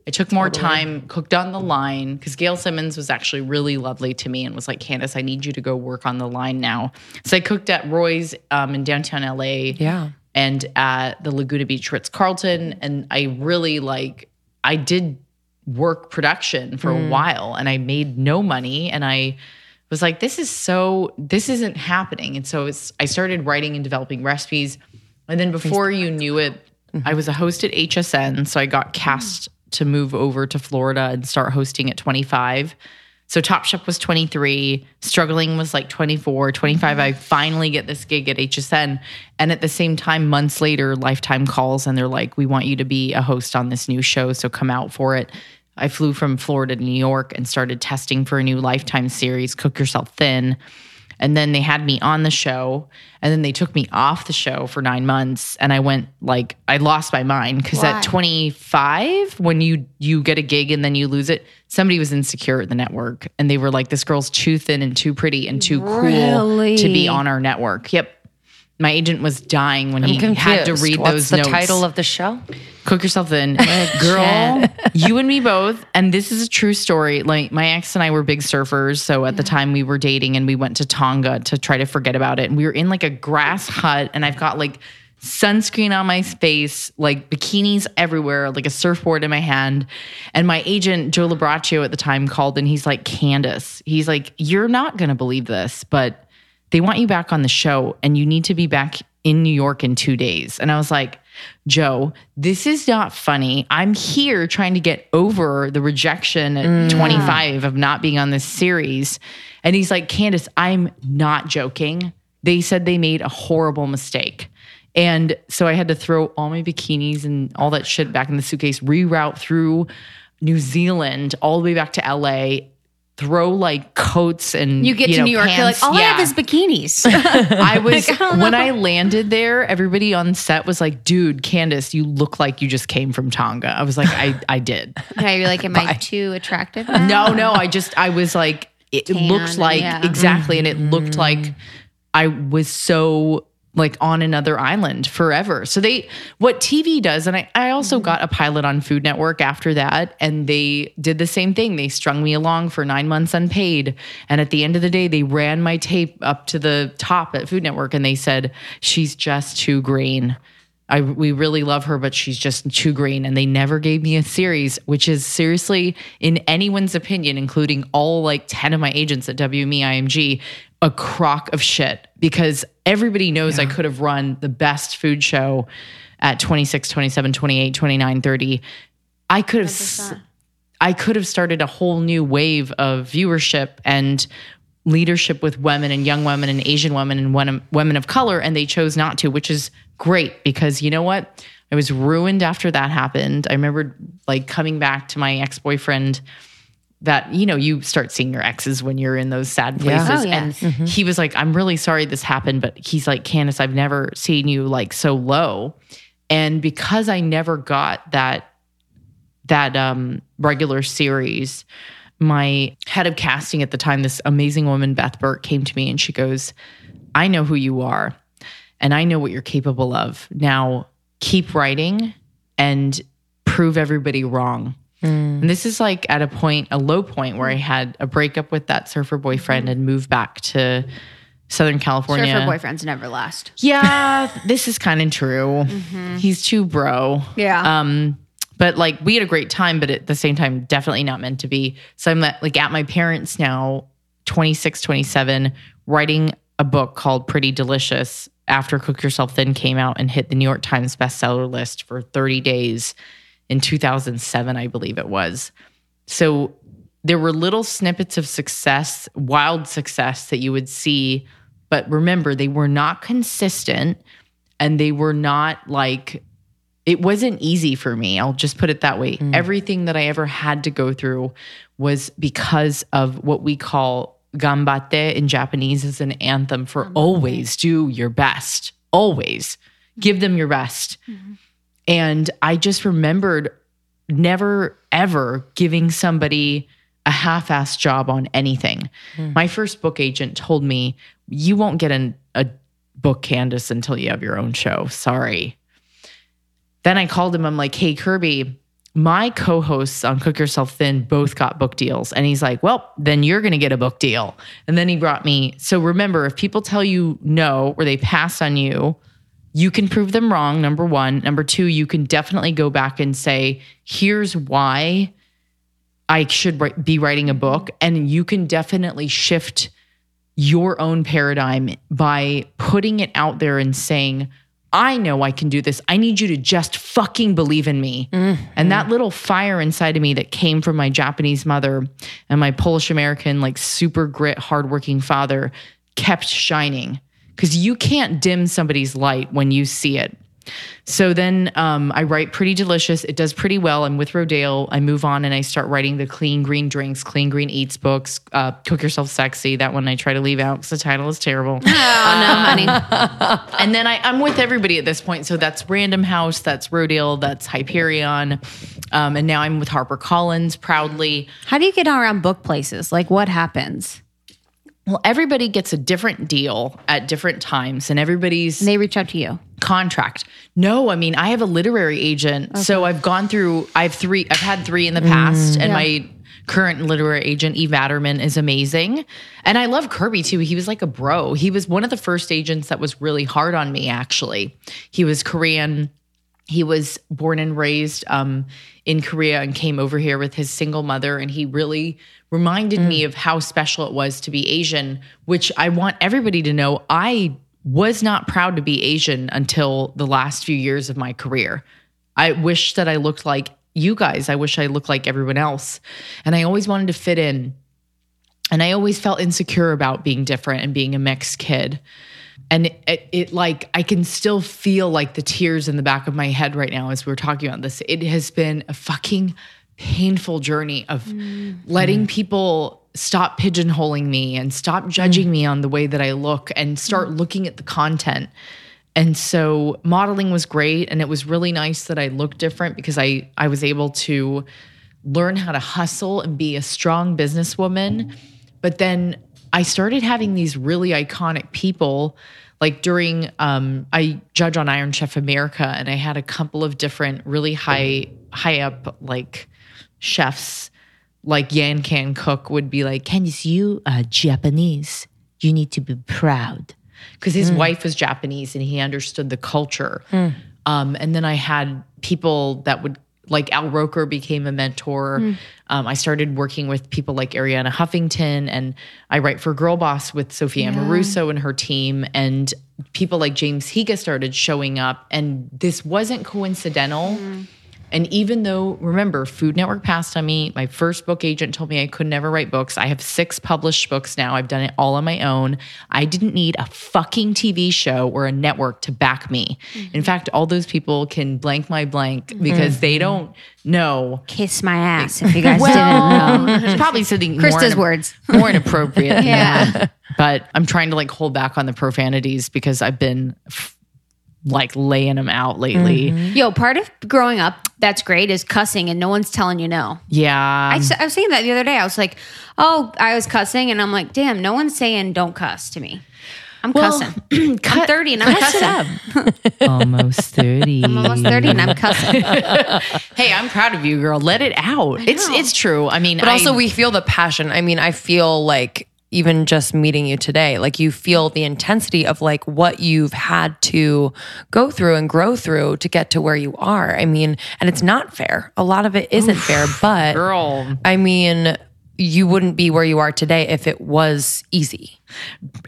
I took more time, cooked on the line because Gail Simmons was actually really lovely to me and was like, Candice, I need you to go work on the line now. So I cooked at Roy's um, in downtown LA Yeah. and at the Laguna Beach Ritz Carlton. And I really like, I did work production for a mm. while and I made no money. And I was like, this is so, this isn't happening. And so it's, I started writing and developing recipes. And then before you knew it, I mm-hmm. was a host at HSN. So I got mm. cast to move over to Florida and start hosting at 25. So Top Chef was 23, struggling was like 24, 25. I mm-hmm. finally get this gig at HSN. And at the same time, months later, Lifetime calls and they're like, we want you to be a host on this new show. So come out for it. I flew from Florida to New York and started testing for a new Lifetime series, Cook Yourself Thin. And then they had me on the show and then they took me off the show for nine months. And I went like, I lost my mind because at 25, when you you get a gig and then you lose it, somebody was insecure at the network and they were like, this girl's too thin and too pretty and too cool to be on our network. Yep. My agent was dying when he had to read What's those the notes. title of the show? Cook yourself in. Girl, you and me both. And this is a true story. Like my ex and I were big surfers. So at the time we were dating and we went to Tonga to try to forget about it. And we were in like a grass hut and I've got like sunscreen on my face, like bikinis everywhere, like a surfboard in my hand. And my agent, Joe Labraccio at the time called and he's like, Candice, he's like, you're not going to believe this, but they want you back on the show and you need to be back in New York in two days. And I was like, Joe, this is not funny. I'm here trying to get over the rejection at mm. 25 of not being on this series. And he's like, Candice, I'm not joking. They said they made a horrible mistake. And so I had to throw all my bikinis and all that shit back in the suitcase, reroute through New Zealand all the way back to LA, throw like coats and You get to know, New York, you're like, pants. all I Yeah. have is bikinis. I was Like, I when. I landed there, everybody on set was like, "Dude, Candice, you look like you just came from Tonga." I was like, "I I did." yeah, you're like, am I too attractive? now? No, no, I just I was like, it, it looked like yeah. exactly, and it looked mm-hmm. like I was so like on another island forever. So they what TV does, and I, I also mm-hmm. got a pilot on Food Network after that, and they did the same thing. They strung me along for nine months unpaid. And at the end of the day, they ran my tape up to the top at Food Network and they said, She's just too green. I we really love her, but she's just too green. And they never gave me a series, which is seriously, in anyone's opinion, including all like 10 of my agents at WME IMG, a crock of shit because everybody knows I could have run the best food show at 26, 27, 28, 29, 30. I could have I could have started a whole new wave of viewership and leadership with women and young women and Asian women and women, women of color, and they chose not to, which is great because you know what? I was ruined after that happened. I remember like coming back to my ex boyfriend. That you know, you start seeing your exes when you're in those sad Yeah. places, Oh, yes. and he was like, "I'm really sorry this happened," but he's like, "Candice, I've never seen you like so low," and because I never got that that um, regular series, my head of casting at the time, this amazing woman, Beth Burke, came to me and she goes, I know who you are and I know what you're capable of. Now keep writing and prove everybody wrong. And this is like at a point, a low point where I had a breakup with that surfer boyfriend and moved back to Southern California. Surfer boyfriends never last. Yeah, this is kind of true. He's too bro. Yeah. Um, but like we had a great time, but at the same time, definitely not meant to be. So I'm at, like at my parents now, 26, 27, writing a book called Pretty Delicious after Cook Yourself Thin came out and hit the New York Times bestseller list for 30 days in 2007, I believe it was. So there were little snippets of success, wild success that you would see. But remember, they were not consistent and they were not like, it wasn't easy for me. I'll just put it that way. Mm. Everything that I ever had to go through was because of what we call gambate in Japanese is an anthem for always do your best. Always give them your best. Mm-hmm. And I just remembered never ever giving somebody a half-assed job on anything. Hmm. My first book agent told me, "You won't get an, a book, Candice, until you have your own show." Sorry. then I called him. I'm like, hey, Kirby, my co hosts on Cook Yourself Thin both got book deals. And he's like, well, then you're going to get a book deal. And then he brought me. So remember, if people tell you no or they pass on you, you can prove them wrong. Number one. Number two, you can definitely go back and say, here's why I should be writing a book. And you can definitely shift your own paradigm by putting it out there and saying, I know I can do this. I need you to just fucking believe in me. And that mm-hmm. little fire inside of me that came from my Japanese mother and my Polish American, like super grit, hardworking father kept shining because you can't dim somebody's light when you see it. So then um, I write Pretty Delicious. It does pretty well. I'm with Rodale. I move on and I start writing the Clean Green Drinks, Clean Green Eats books, uh, Cook Yourself Sexy. That one I try to leave out because the title is terrible. Oh no, honey. and then I, I'm with everybody at this point. So that's Random House, that's Rodale, that's Hyperion. Um, and now I'm with HarperCollins proudly. How do you get around book places? Like what happens? Well, everybody gets a different deal at different times, and everybody's They reach out to you. contract. No, I mean, I have a literary agent. So I've gone through, I have three, I've had three in the past, and my current literary agent, Eve Attermann, is amazing. And I love Kirby too. He was like a bro. He was one of the first agents that was really hard on me, actually. He was Korean. He was born and raised um, in Korea and came over here with his single mother. And he really reminded me mm. of how special it was to be Asian, which I want everybody to know. I was not proud to be Asian until the last few years of my career. I wish that I looked like you guys. I wish I looked like everyone else. And I always wanted to fit in. And I always felt insecure about being different and being a mixed kid. And it, it, it, like, I can still feel like the tears in the back of my head right now as we're talking about this. It has been a fucking painful journey of mm. letting mm. people stop pigeonholing me and stop judging mm. me on the way that I look and start looking at the content. And so modeling was great and it was really nice that I looked different because I I was able to learn how to hustle and be a strong businesswoman. But then I started having these really iconic people like during um I judge on Iron Chef America and I had a couple of different really high high up like chefs like Yan Can Cook would be like, Candice, you are Japanese. You need to be proud. Because his wife was Japanese and he understood the culture. Um, and then I had people that would, like Al Roker became a mentor. Um, I started working with people like Arianna Huffington, and I write for Girl Boss with Sophia Amoruso and her team. And people like James Higa started showing up. And this wasn't coincidental. And even though, remember, Food Network passed on me, my first book agent told me I could never write books. I have six published books now. I've done it all on my own. I didn't need a fucking TV show or a network to back me. Mm-hmm. In fact, all those people can blank my blank because mm-hmm. they don't know. Kiss my ass if you guys didn't know. There's probably something Krista's more, words. more inappropriate. than Yeah. that. But I'm trying to like hold back on the profanities because I've been f- like laying them out lately. Mm-hmm. Yo, part of growing up that's great is cussing and no one's telling you no. Yeah. I was saying that the other day. I was like, oh, I was cussing and I'm like, damn, no one's saying don't cuss to me. I'm Well, cussing. I'm 30 and I'm cuss it cussing. almost 30. I'm almost 30 and I'm cussing. Hey, I'm proud of you, girl. Let it out. It's it's true. I mean, But also, we feel the passion. I mean, I feel like even just meeting you today, like you feel the intensity of like what you've had to go through and grow through to get to where you are. I mean, and it's not fair. A lot of it isn't fair, but girl. I mean, you wouldn't be where you are today if it was easy.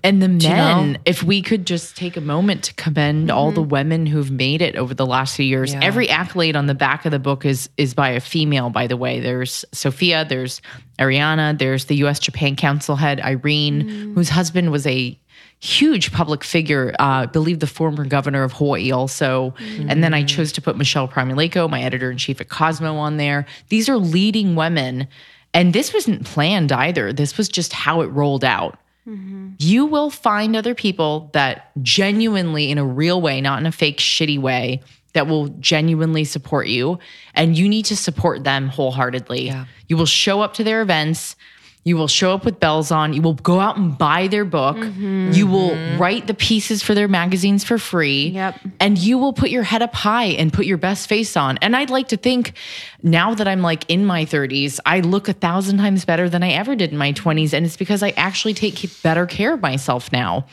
And the men, know? if we could just take a moment to commend all the mm-hmm. women who've made it over the last few years. Yeah. Every accolade on the back of the book is is by a female, by the way. There's Sophia, there's Arianna, there's the US Japan Council head, Irene, mm. whose husband was a huge public figure, uh, I believe the former governor of Hawaii also. Mm. And then I chose to put Michelle Promulayko, my editor in chief at Cosmo, on there. These are leading women. And this wasn't planned either. This was just how it rolled out mm-hmm. you will find other people that genuinely, in a real way, not in a fake, shitty way, that will genuinely support you. And you need to support them wholeheartedly. You will show up to their events. You will show up with bells on. You will go out and buy their book. Mm-hmm. You will mm-hmm. write the pieces for their magazines for free. Yep. And you will put your head up high and put your best face on. And I'd like to think now that I'm like in my 30s, I look a thousand times better than I ever did in my 20s. And it's because I actually take better care of myself now.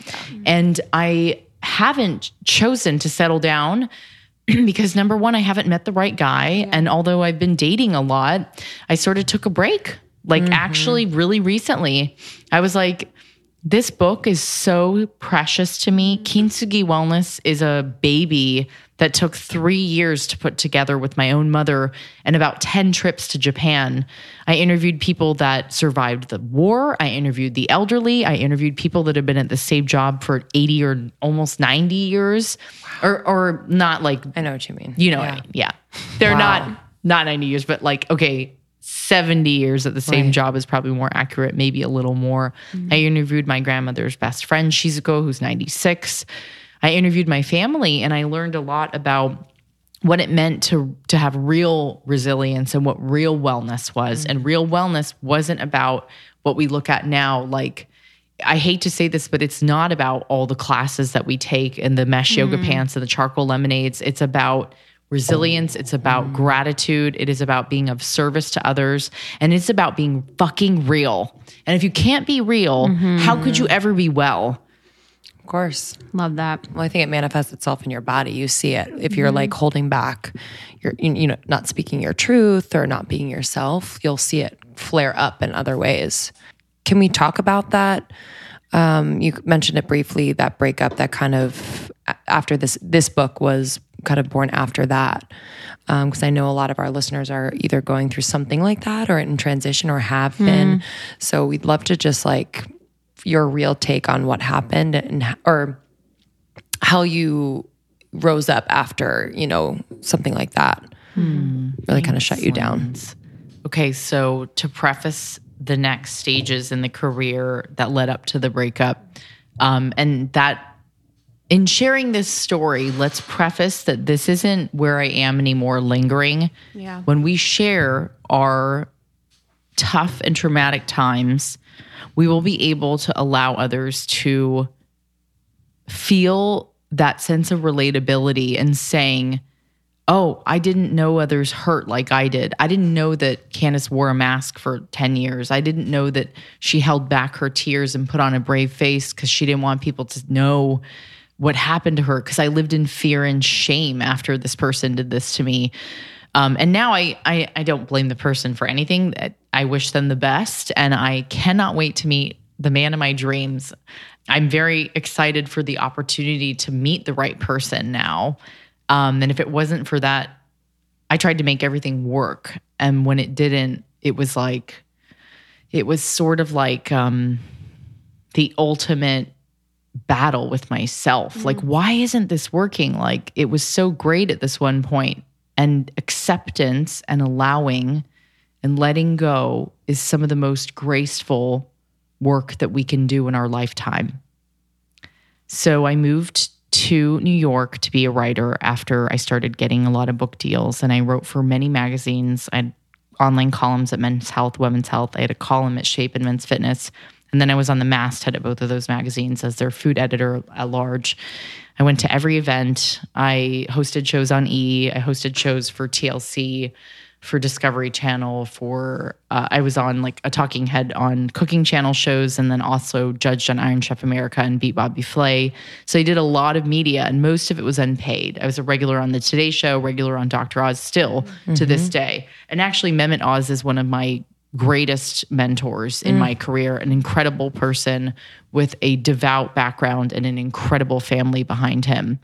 And I haven't chosen to settle down because number one, I haven't met the right guy. And although I've been dating a lot, I sort of took a break. Like, mm-hmm. actually, really recently, I was like, this book is so precious to me. Mm-hmm. Kintsugi Wellness is a baby that took three years to put together with my own mother and about 10 trips to Japan. I interviewed people that survived the war. I interviewed the elderly. I interviewed people that have been at the same job for 80 or almost 90 years. Or, or not like I know what you mean. you know Yeah. what I mean? Yeah. They're Wow. not not 90 years, but like, okay, 70 years at the same Right. job is probably more accurate, maybe a little more. Mm-hmm. I interviewed my grandmother's best friend, Shizuko, who's 96. I interviewed my family and I learned a lot about what it meant to to have real resilience and what real wellness was. And mm-hmm. real wellness wasn't about what we look at now like I hate to say this, but it's not about all the classes that we take and the mesh yoga mm-hmm. pants and the charcoal lemonades. It's about resilience. It's about mm-hmm. gratitude. It is about being of service to others. And it's about being fucking real. And if you can't be real, mm-hmm. how could you ever be well? Of course. Love that. Well, I think it manifests itself in your body. You see it. If you're mm-hmm. like holding back, you're you you know not speaking your truth or not being yourself, you'll see it flare up in other ways. Can we talk about that? Um, you mentioned it briefly. That breakup, that kind of after this this book was kind of born after that, um, because I know a lot of our listeners are either going through something like that or in transition or have hmm. been. So we'd love to just like your real take on what happened and or how you rose up after you know something like that. Hmm. Really kind of shut you down. Okay, so to preface the next stages in the career that led up to the breakup, um, and that in sharing this story, let's preface that this isn't where I am anymore lingering. Yeah. When we share our tough and traumatic times, we will be able to allow others to feel that sense of relatability and saying, oh, I didn't know others hurt like I did. I didn't know that Candice wore a mask for 10 years. I didn't know that she held back her tears and put on a brave face because she didn't want people to know what happened to her because I lived in fear and shame after this person did this to me. Um, and now I, I I don't blame the person for anything. I wish them the best, and I cannot wait to meet the man of my dreams. I'm very excited for the opportunity to meet the right person now. Um, and if it wasn't for that, I tried to make everything work, and when it didn't, it was like it was sort of like um, the ultimate battle with myself. Mm. Like, why isn't this working? Like, it was so great at this one point. point, and acceptance and allowing and letting go is some of the most graceful work that we can do in our lifetime. So I moved to New York to be a writer after I started getting a lot of book deals. And I wrote for many magazines. I had online columns at Men's Health, Women's Health. I had a column at Shape and Men's Fitness. And then I was on the masthead at both of those magazines as their food editor at large. I went to every event. I hosted shows on E. I hosted shows for TLC, for Discovery Channel. For uh, I was on like a talking head on Cooking Channel shows, and then also judged on Iron Chef America and Beat Bobby Flay. So I did a lot of media, and most of it was unpaid. I was a regular on the Today Show, regular on Dr. Oz, still to this day. And actually, Mehmet Oz is one of my greatest mentors in my mm. career, an incredible person with a devout background and an incredible family behind him.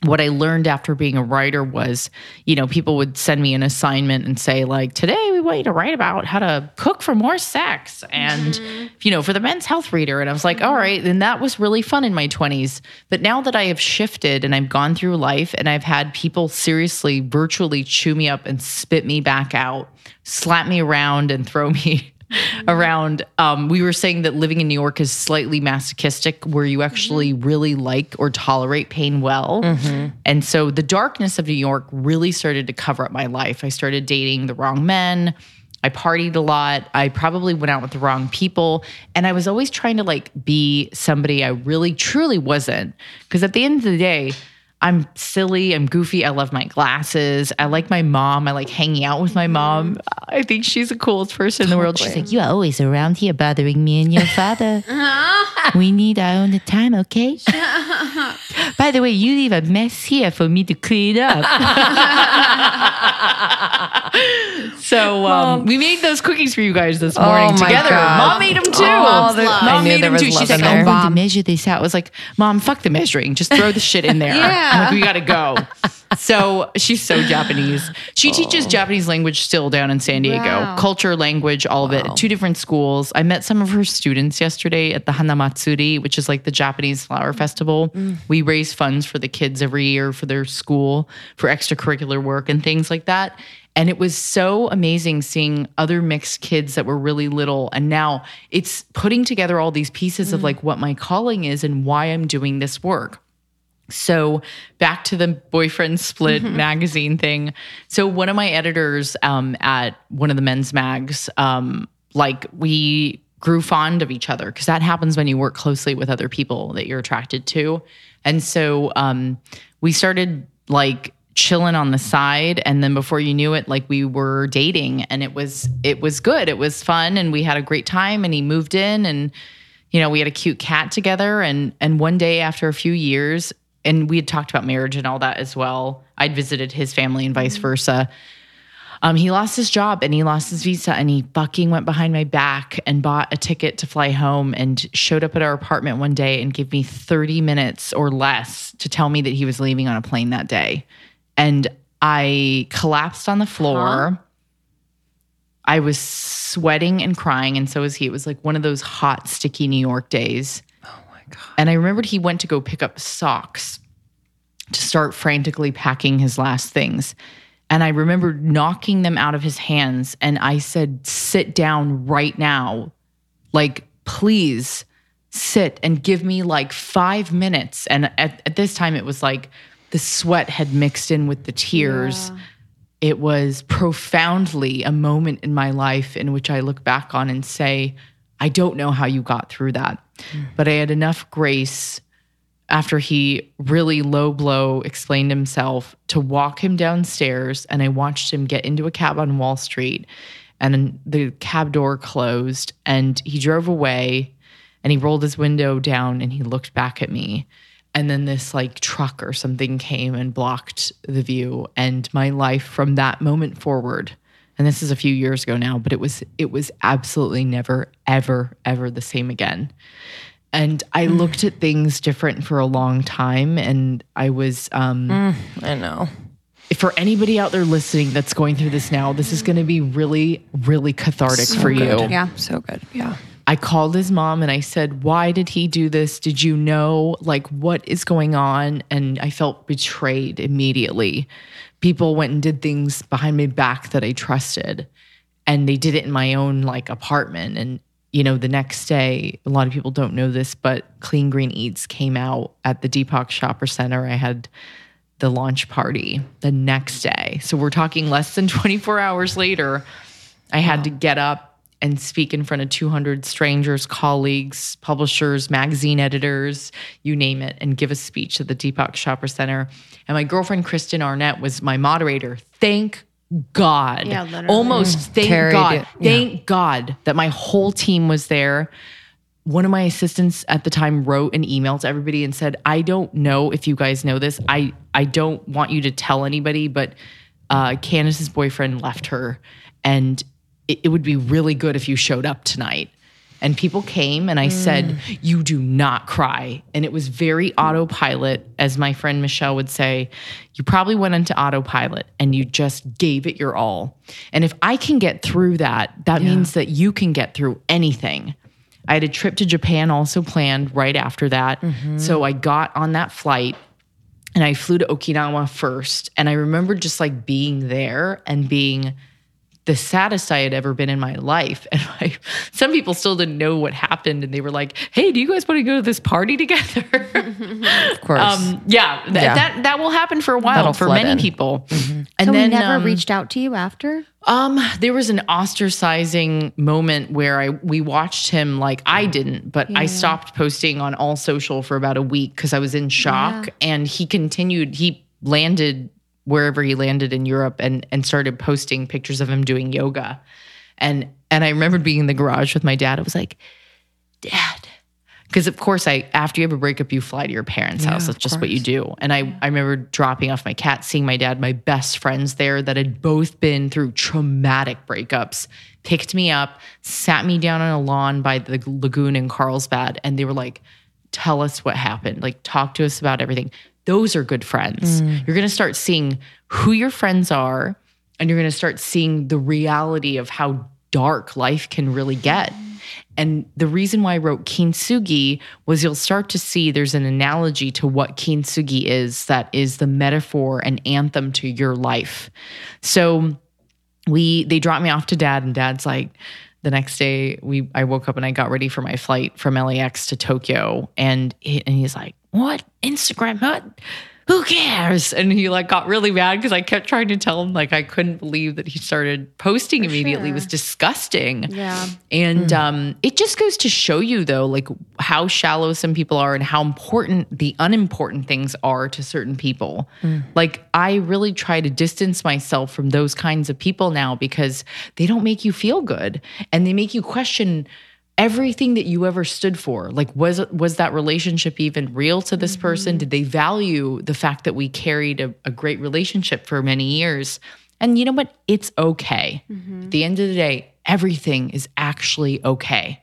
Mm-hmm. What I learned after being a writer was, you know, people would send me an assignment and say, like, today we want you to write about how to cook for more sex and, mm-hmm. you know, for the men's health reader. And I was like, all mm-hmm. right. And that was really fun in my 20s. But now that I have shifted and I've gone through life and I've had people seriously virtually chew me up and spit me back out, slap me around and throw me Mm-hmm. around. Um, we were saying that living in New York is slightly masochistic, where you actually mm-hmm. really like or tolerate pain well. Mm-hmm. And so the darkness of New York really started to cover up my life. I started dating the wrong men. I partied a lot. I probably went out with the wrong people. And I was always trying to like be somebody I really truly wasn't. Because at the end of the day, I'm silly, I'm goofy, I love my glasses. I like my mom. I like hanging out with my mom. I think she's the coolest person in the world. She's like, You are always around here bothering me and your father. we need our own time, okay? By the way, you leave a mess here for me to clean up. so um, we made those cookies for you guys this morning Oh together. God. Mom made them too. Oh, the- Mom made them too. love She's in like. I'm going to measure this out. I was like, Mom, fuck the measuring. Just throw the shit in there. Yeah. I'm like, we got to go. So she's so Japanese. She oh. teaches Japanese language still down in San Diego. Wow. Culture, language, all of it. at Two different schools. I met some of her students yesterday at the Hanamatsuri, which is like the Japanese flower festival. Mm. We raise funds for the kids every year for their school for extracurricular work and things like that. And it was so amazing seeing other mixed kids that were really little. And now it's putting together all these pieces of mm. like what my calling is and why I'm doing this work. So back to the boyfriend split magazine thing. So one of my editors um, at one of the men's mags, um, like we grew fond of each other because that happens when you work closely with other people that you're attracted to. And so um, we started like chilling on the side and then before you knew it like we were dating and it was it was good it was fun and we had a great time and he moved in and you know we had a cute cat together and and one day after a few years and we had talked about marriage and all that as well. I'd visited his family and vice versa. Um, he lost his job and he lost his visa and he fucking went behind my back and bought a ticket to fly home and showed up at our apartment one day and gave me 30 minutes or less to tell me that he was leaving on a plane that day. And i collapsed on the floor. I was sweating and crying, and so was he. It was like one of those hot, sticky New York days. God. And I remembered he went to go pick up socks to start frantically packing his last things. And I remembered knocking them out of his hands. And I said, Sit down right now. Like, please sit and give me like five minutes. And at, at this time, it was like the sweat had mixed in with the tears it was profoundly a moment in my life in which I look back on and say, I don't know how you got through that. Mm. But I had enough grace after he really low blow explained himself to walk him downstairs. And I watched him get into a cab on Wall Street. And the cab door closed and he drove away and he rolled his window down and he looked back at me and then this like truck or something came and blocked the view and my life from that moment forward and this is a few years ago now but it was it was absolutely never ever ever the same again and i looked at things different for a long time and i was um I know. for anybody out there listening that's going through this now this is going to be really really cathartic for you Yeah. So good. Yeah. I called his mom and I said, Why did he do this? Did you know? Like, what is going on? And I felt betrayed immediately. People went and did things behind my back that I trusted, and they did it in my own like apartment. And, you know, the next day, a lot of people don't know this, but Clean Green Eats came out at the Deepak Chopra Center. I had the launch party the next day. So we're talking less than 24 hours later. I had to get up and speak in front of 200 strangers, colleagues, publishers, magazine editors, you name it, and give a speech at the Deepak Chopra Center. And my girlfriend, Kristen Arnett, was my moderator. Thank God. Yeah, literally. Almost thank Carried God. it, yeah. Thank God that my whole team was there one of my assistants at the time wrote an email to everybody and said, "I don't know if you guys know this. I I don't want you to tell anybody, but uh, Candice's boyfriend left her, and it, it would be really good if you showed up tonight." And people came, and I said, mm. "You do not cry." And it was very autopilot, as my friend Michelle would say. You probably went into autopilot and you just gave it your all. And if I can get through that, that means that you can get through anything. I had a trip to Japan also planned right after that. Mm-hmm. So I got on that flight and I flew to Okinawa first. And I remember just like being there and being, the saddest I had ever been in my life. And I, some people still didn't know what happened. And they were like, hey, do you guys want to go to this party together? Of course. um, yeah, th- Yeah. that that will happen for a while That'll for many in. people. And so then he never um, reached out to you after? um, there was an ostracizing moment where I we watched him like I didn't, but I stopped posting on all social for about a week because I was in shock. Yeah. And he continued. He landed wherever he landed in Europe and and started posting pictures of him doing yoga. And and I remembered being in the garage with my dad. I was like, Dad. Because of course I after you have a breakup, you fly to your parents' Yeah, house. That's just what you do. And I, I remember dropping off my cat, seeing my dad, my best friends there that had both been through traumatic breakups, picked me up, sat me down on a lawn by the lagoon in Carlsbad, and they were like, tell us what happened. Like talk to us about everything. Those are good friends. Mm. You're gonna start seeing who your friends are, and you're gonna start seeing the reality of how dark life can really get. And the reason why I wrote kintsugi was you'll start to see there's an analogy to what kintsugi is that is the metaphor and anthem to your life. So we they dropped me off to dad and dad's like the next day we I woke up and I got ready for my flight from LAX to Tokyo and he, and he's like, "What? Instagram? What? Who cares?" And he like got really mad because I kept trying to tell him like I couldn't believe that he started posting immediately. It was disgusting. Yeah. And um, it just goes to show you, though, like how shallow some people are and how important the unimportant things are to certain people. Like, I really try to distance myself from those kinds of people now because they don't make you feel good and they make you question everything that you ever stood for like was was that relationship even real to this person? Mm-hmm. Did they value the fact that we carried a, a great relationship for many years? And you know what? It's okay. Mm-hmm. At the end of the day everything is actually okay.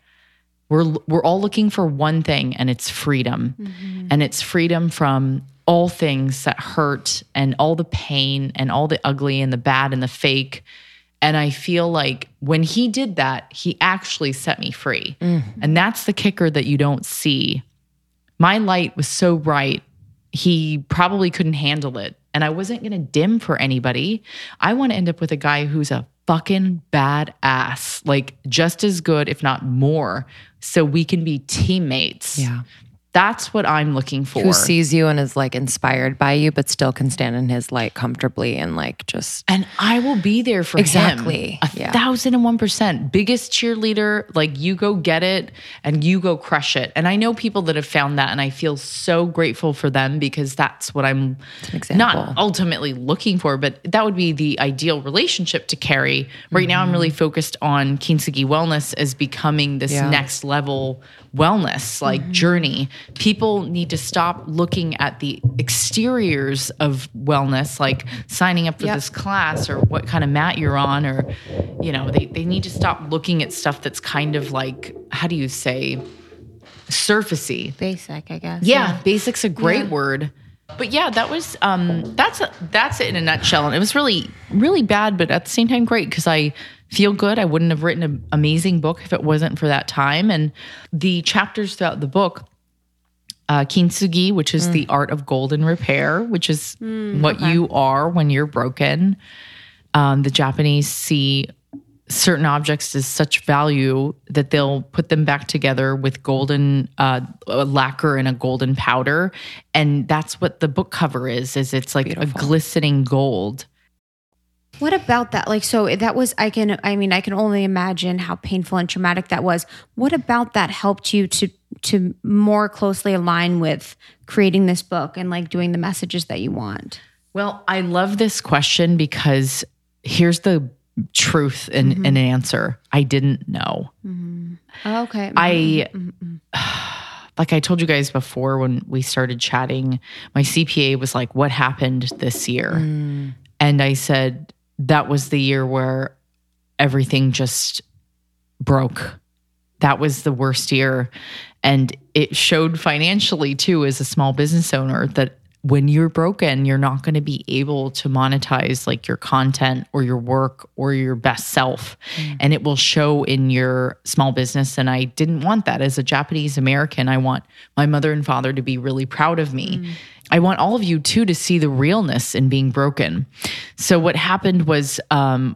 We're we're all looking for one thing and it's freedom. Mm-hmm. And it's freedom from all things that hurt and all the pain and all the ugly and the bad and the fake and i feel like when he did that he actually set me free. Mm-hmm. And that's the kicker that you don't see. My light was so bright he probably couldn't handle it. And i wasn't going to dim for anybody. I want to end up with a guy who's a fucking badass like just as good if not more so we can be teammates. Yeah. That's what i'm looking for Who sees you and is like inspired by you, but still can stand in his light comfortably and like just and I will be there for Exactly. him. A Yeah. thousand and one percent. Biggest cheerleader. Like you go get it and you go crush it. And I know people that have found that, and I feel so grateful for them because that's what I'm not ultimately looking for, but that would be the ideal relationship to carry. Right now, I'm really mm-hmm. focused on Kintsugi Wellness as becoming this Yeah. next level wellness like journey. People need to stop looking at the exteriors of wellness, like signing up for Yep. this class or what kind of mat you're on, or, you know, they, they need to stop looking at stuff that's kind of like, how do you say, surfacey. Basic, I guess. Yeah, basic's a great word. But yeah, that was um that's that's it in a nutshell. And it was really really bad, but at the same time great because I feel good. I wouldn't have written an amazing book if it wasn't for that time. And the chapters throughout the book, uh, kintsugi, which is the art of golden repair, which is what you are when you're broken. Um, the Japanese see certain objects as such value that they'll put them back together with golden uh, lacquer and a golden powder, and that's what the book cover is. Is it's like a glistening gold. What about that? Like, so that was, I can, I mean, I can only imagine how painful and traumatic that was. What about that helped you to, to more closely align with creating this book and like doing the messages that you want? Well, I love this question because here's the truth and mm-hmm. an answer. I didn't know. Mm-hmm. Oh, okay. I mm-hmm. like I told you guys before when we started chatting, my CPA was like, "What happened this year?" Mm. And I said that was the year where everything just broke. That was the worst year. And it showed financially too, as a small business owner, that when you're broken, you're not going to be able to monetize like your content or your work or your best self. Mm. And it will show in your small business. And I didn't want that as a Japanese American. I want my mother and father to be really proud of me. Mm. I want all of you too to see the realness in being broken. So what happened was um,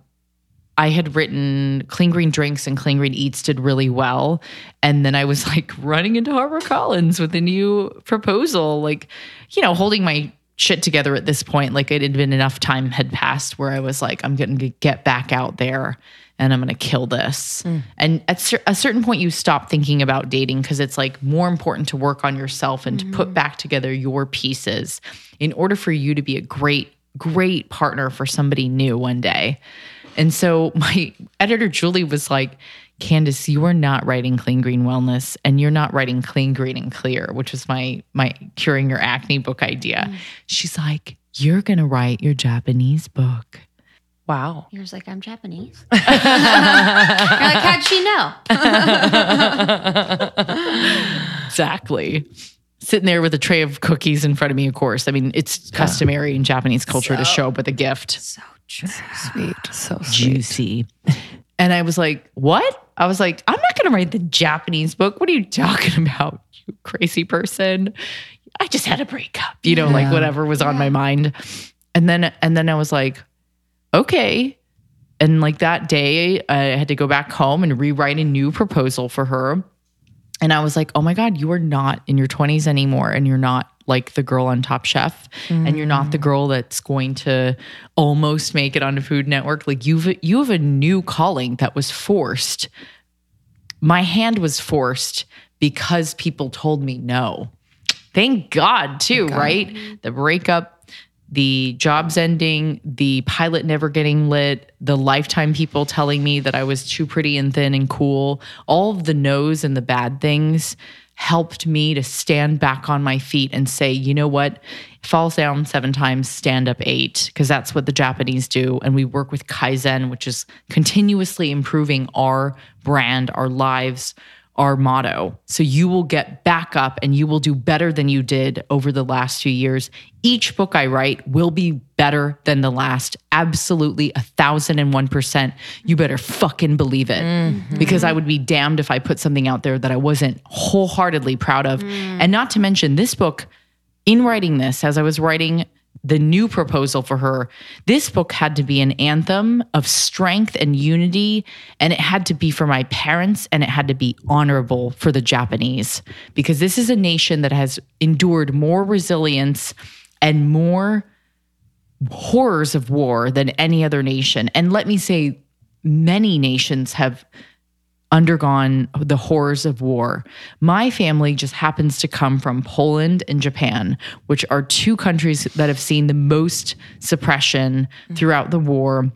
I had written Clean Green Drinks and Clean Green Eats did really well. And then I was like running into Harper Collins with a new proposal, like, you know, holding my shit together at this point. Like it had been enough time had passed where I was like, I'm going to get back out there and I'm going to kill this. Mm. And at cer- a certain point, you stop thinking about dating because it's like more important to work on yourself and to put mm. back together your pieces in order for you to be a great, great partner for somebody new one day. And so my editor, Julie, was like, Candice, you are not writing clean green wellness and you're not writing clean green and clear, which was my my curing your acne book idea. Mm. She's like, you're gonna write your Japanese book. Wow. Yours like I'm Japanese. You're like, how'd she know? Exactly. Sitting there with a tray of cookies in front of me, of course. I mean, it's customary in Japanese culture to show up with a gift. So true. Sweet. So sweet. Juicy. And I was like, what? I was like, I'm not going to write the Japanese book. What are you talking about, you crazy person? I just had a breakup, you know, like whatever was on my mind. And then, and then I was like, okay. And like that day, I had to go back home and rewrite a new proposal for her. And I was like, oh my God, you are not in your 20s anymore. And you're not like the girl on Top Chef. And you're not the mm. girl that's going to almost make it on a Food Network. Like you've you have a new calling that was forced. My hand was forced because people told me no. Thank God, too, right? The breakup, the jobs ending, the pilot never getting lit, the lifetime people telling me that I was too pretty and thin and cool, all of the no's and the bad things helped me to stand back on my feet and say, you know what? Falls down seven times, stand up eight, because that's what the Japanese do. And we work with Kaizen, which is continuously improving our brand, our lives, our motto. So you will get back up and you will do better than you did over the last few years. Each book I write will be better than the last. Absolutely a thousand and one percent. You better fucking believe it. Mm-hmm. Because I would be damned if I put something out there that I wasn't wholeheartedly proud of. And not to mention this book, in writing this, as I was writing the new proposal for her, this book had to be an anthem of strength and unity. And it had to be for my parents and it had to be honorable for the Japanese because this is a nation that has endured more resilience and more horrors of war than any other nation. And let me say, many nations have undergone the horrors of war. My family just happens to come from Poland and Japan, which are two countries that have seen the most suppression throughout the war.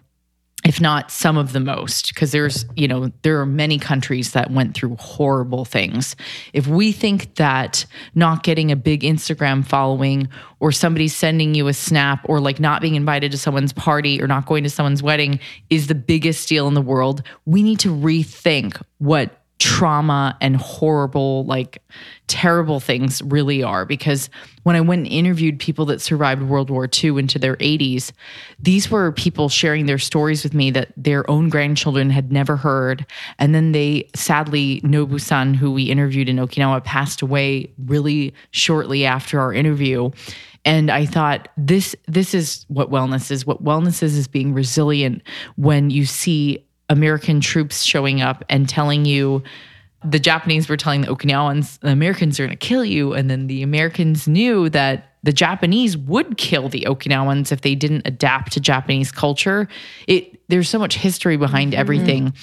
If not some of the most, because there's, you know, there are many countries that went through horrible things. If we think that not getting a big Instagram following or somebody sending you a snap or like not being invited to someone's party or not going to someone's wedding is the biggest deal in the world, we need to rethink what trauma and horrible, like terrible things really are. Because when I went and interviewed people that survived World War II into their 80s, these were people sharing their stories with me that their own grandchildren had never heard. And then they, sadly, Nobu san, who we interviewed in Okinawa, passed away really shortly after our interview. And I thought this this is what wellness is. What wellness is is being resilient when you see American troops showing up and telling you the Japanese were telling the Okinawans the Americans are going to kill you, and then the Americans knew that the Japanese would kill the Okinawans if they didn't adapt to Japanese culture. It there's so much history behind mm-hmm. everything,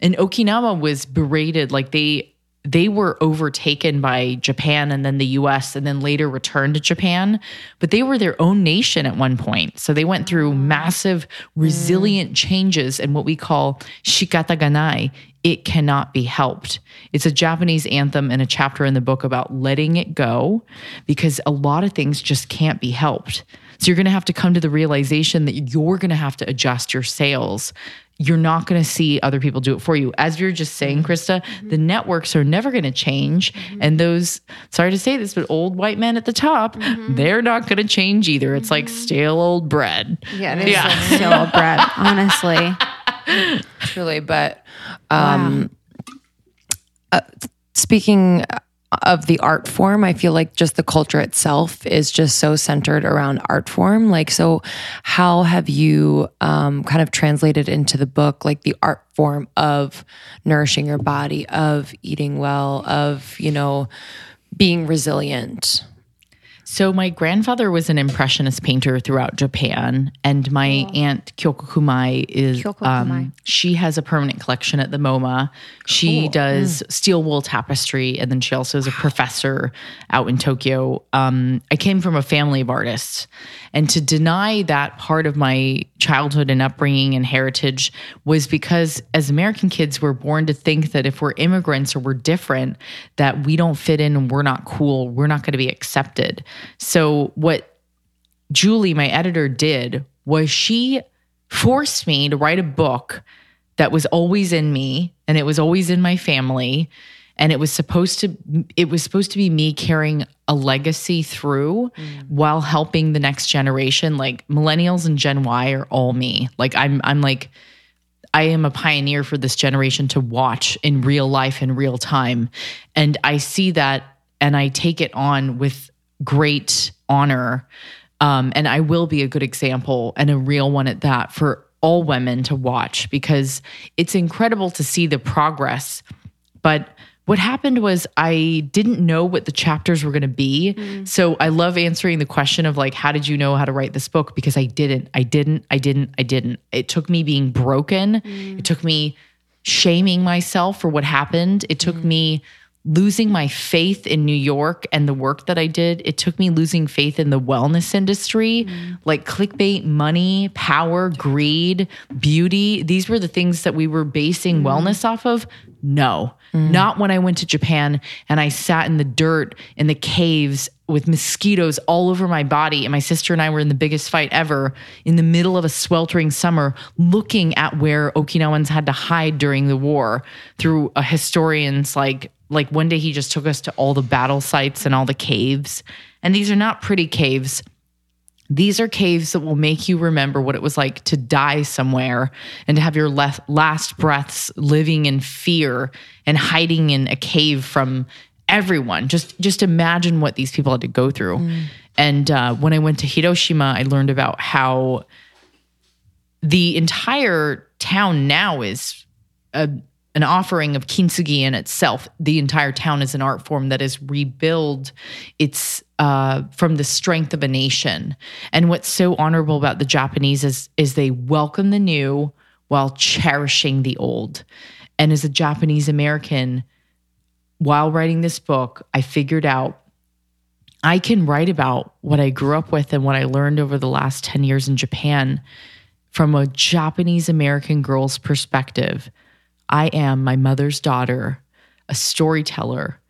and Okinawa was berated like they they were overtaken by Japan and then the US and then later returned to Japan, but they were their own nation at one point. So they went through ah. massive resilient mm. changes and what we call shikataganai. It cannot be helped. It's a Japanese anthem and a chapter in the book about letting it go because a lot of things just can't be helped. So you're going to have to come to the realization that you're going to have to adjust your sails you're not going to see other people do it for you. As you're just saying, mm-hmm. Krista, the mm-hmm. networks are never going to change. Mm-hmm. And those, sorry to say this, but old white men at the top, they're not going to change either. It's like stale old bread. Yeah, it is Yeah. like stale old bread, honestly. truly but um uh, speaking of the art form. I feel like just the culture itself is just so centered around art form. Like, so how have you um, kind of translated into the book, like the art form of nourishing your body, of eating well, of, you know, being resilient? So my grandfather was an impressionist painter throughout Japan, and my aunt Kyoko Kumai is Kyoko um, Kumai. she has a permanent collection at the MoMA. She does steel wool tapestry, and then she also is a professor out in Tokyo. Um, I came from a family of artists, and to deny that part of my childhood and upbringing and heritage was because as American kids, we're born to think that if we're immigrants or we're different, that we don't fit in and we're not cool, we're not going to be accepted. So what Julie, my editor, did was she forced me to write a book that was always in me and it was always in my family and it was supposed to it was supposed to be me carrying a legacy through while helping the next generation like millennials and gen y are all me like i'm i'm like I am a pioneer for this generation to watch in real life in real time. And I see that and I take it on with great honor. Um, and I will be a good example and a real one at that for all women to watch because it's incredible to see the progress. But what happened was I didn't know what the chapters were going to be. Mm. So I love answering the question of like, how did you know how to write this book? Because I didn't, I didn't, I didn't, I didn't. It took me being broken. It mm. took me shaming myself for what happened. It took mm. me losing my faith in New York and the work that I did. It took me losing faith in the wellness industry, mm-hmm. like clickbait, money, power, greed, beauty. These were the things that we were basing mm-hmm. wellness off of. No, mm-hmm. not when I went to Japan and I sat in the dirt in the caves with mosquitoes all over my body. And my sister and I were in the biggest fight ever in the middle of a sweltering summer, looking at where Okinawans had to hide during the war through a historian's like, like one day he just took us to all the battle sites and all the caves. And these are not pretty caves. These are caves that will make you remember what it was like to die somewhere and to have your le- last breaths living in fear and hiding in a cave from everyone. Just just imagine what these people had to go through. And uh, when I went to Hiroshima, I learned about how the entire town now is a, an offering of kintsugi in itself. The entire town is an art form that is rebuild its uh, from the strength of a nation. And what's so honorable about the Japanese is is they welcome the new while cherishing the old. And as a Japanese American, while writing this book, I figured out I can write about what I grew up with and what I learned over the last 10 years in Japan from a Japanese American girl's perspective. I am my mother's daughter, a storyteller.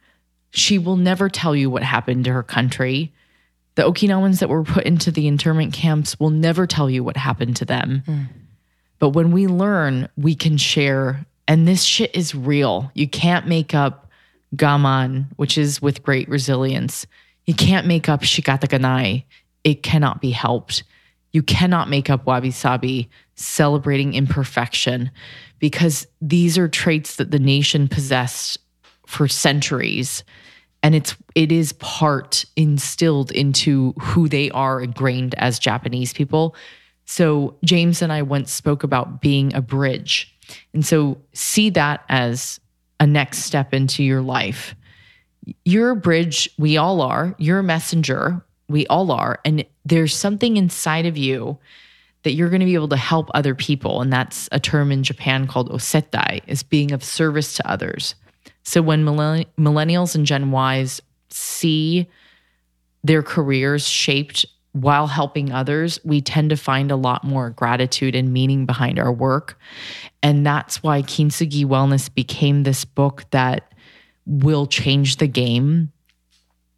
She will never tell you what happened to her country. The Okinawans that were put into the internment camps will never tell you what happened to them. Hmm. But when we learn, we can share. And this shit is real. You can't make up gaman, which is with great resilience. You can't make up shikataganai. It cannot be helped. You cannot make up wabi sabi, celebrating imperfection, because these are traits that the nation possessed for centuries. And it's it is part instilled into who they are ingrained as Japanese people. So James and I once spoke about being a bridge. And so see that as a next step into your life. You're a bridge, we all are. You're a messenger, we all are. And there's something inside of you that you're going to be able to help other people. And that's a term in Japan called osetai, is being of service to others. So when millenn- millennials and Gen Ys see their careers shaped while helping others, we tend to find a lot more gratitude and meaning behind our work. And that's why Kintsugi Wellness became this book that will change the game.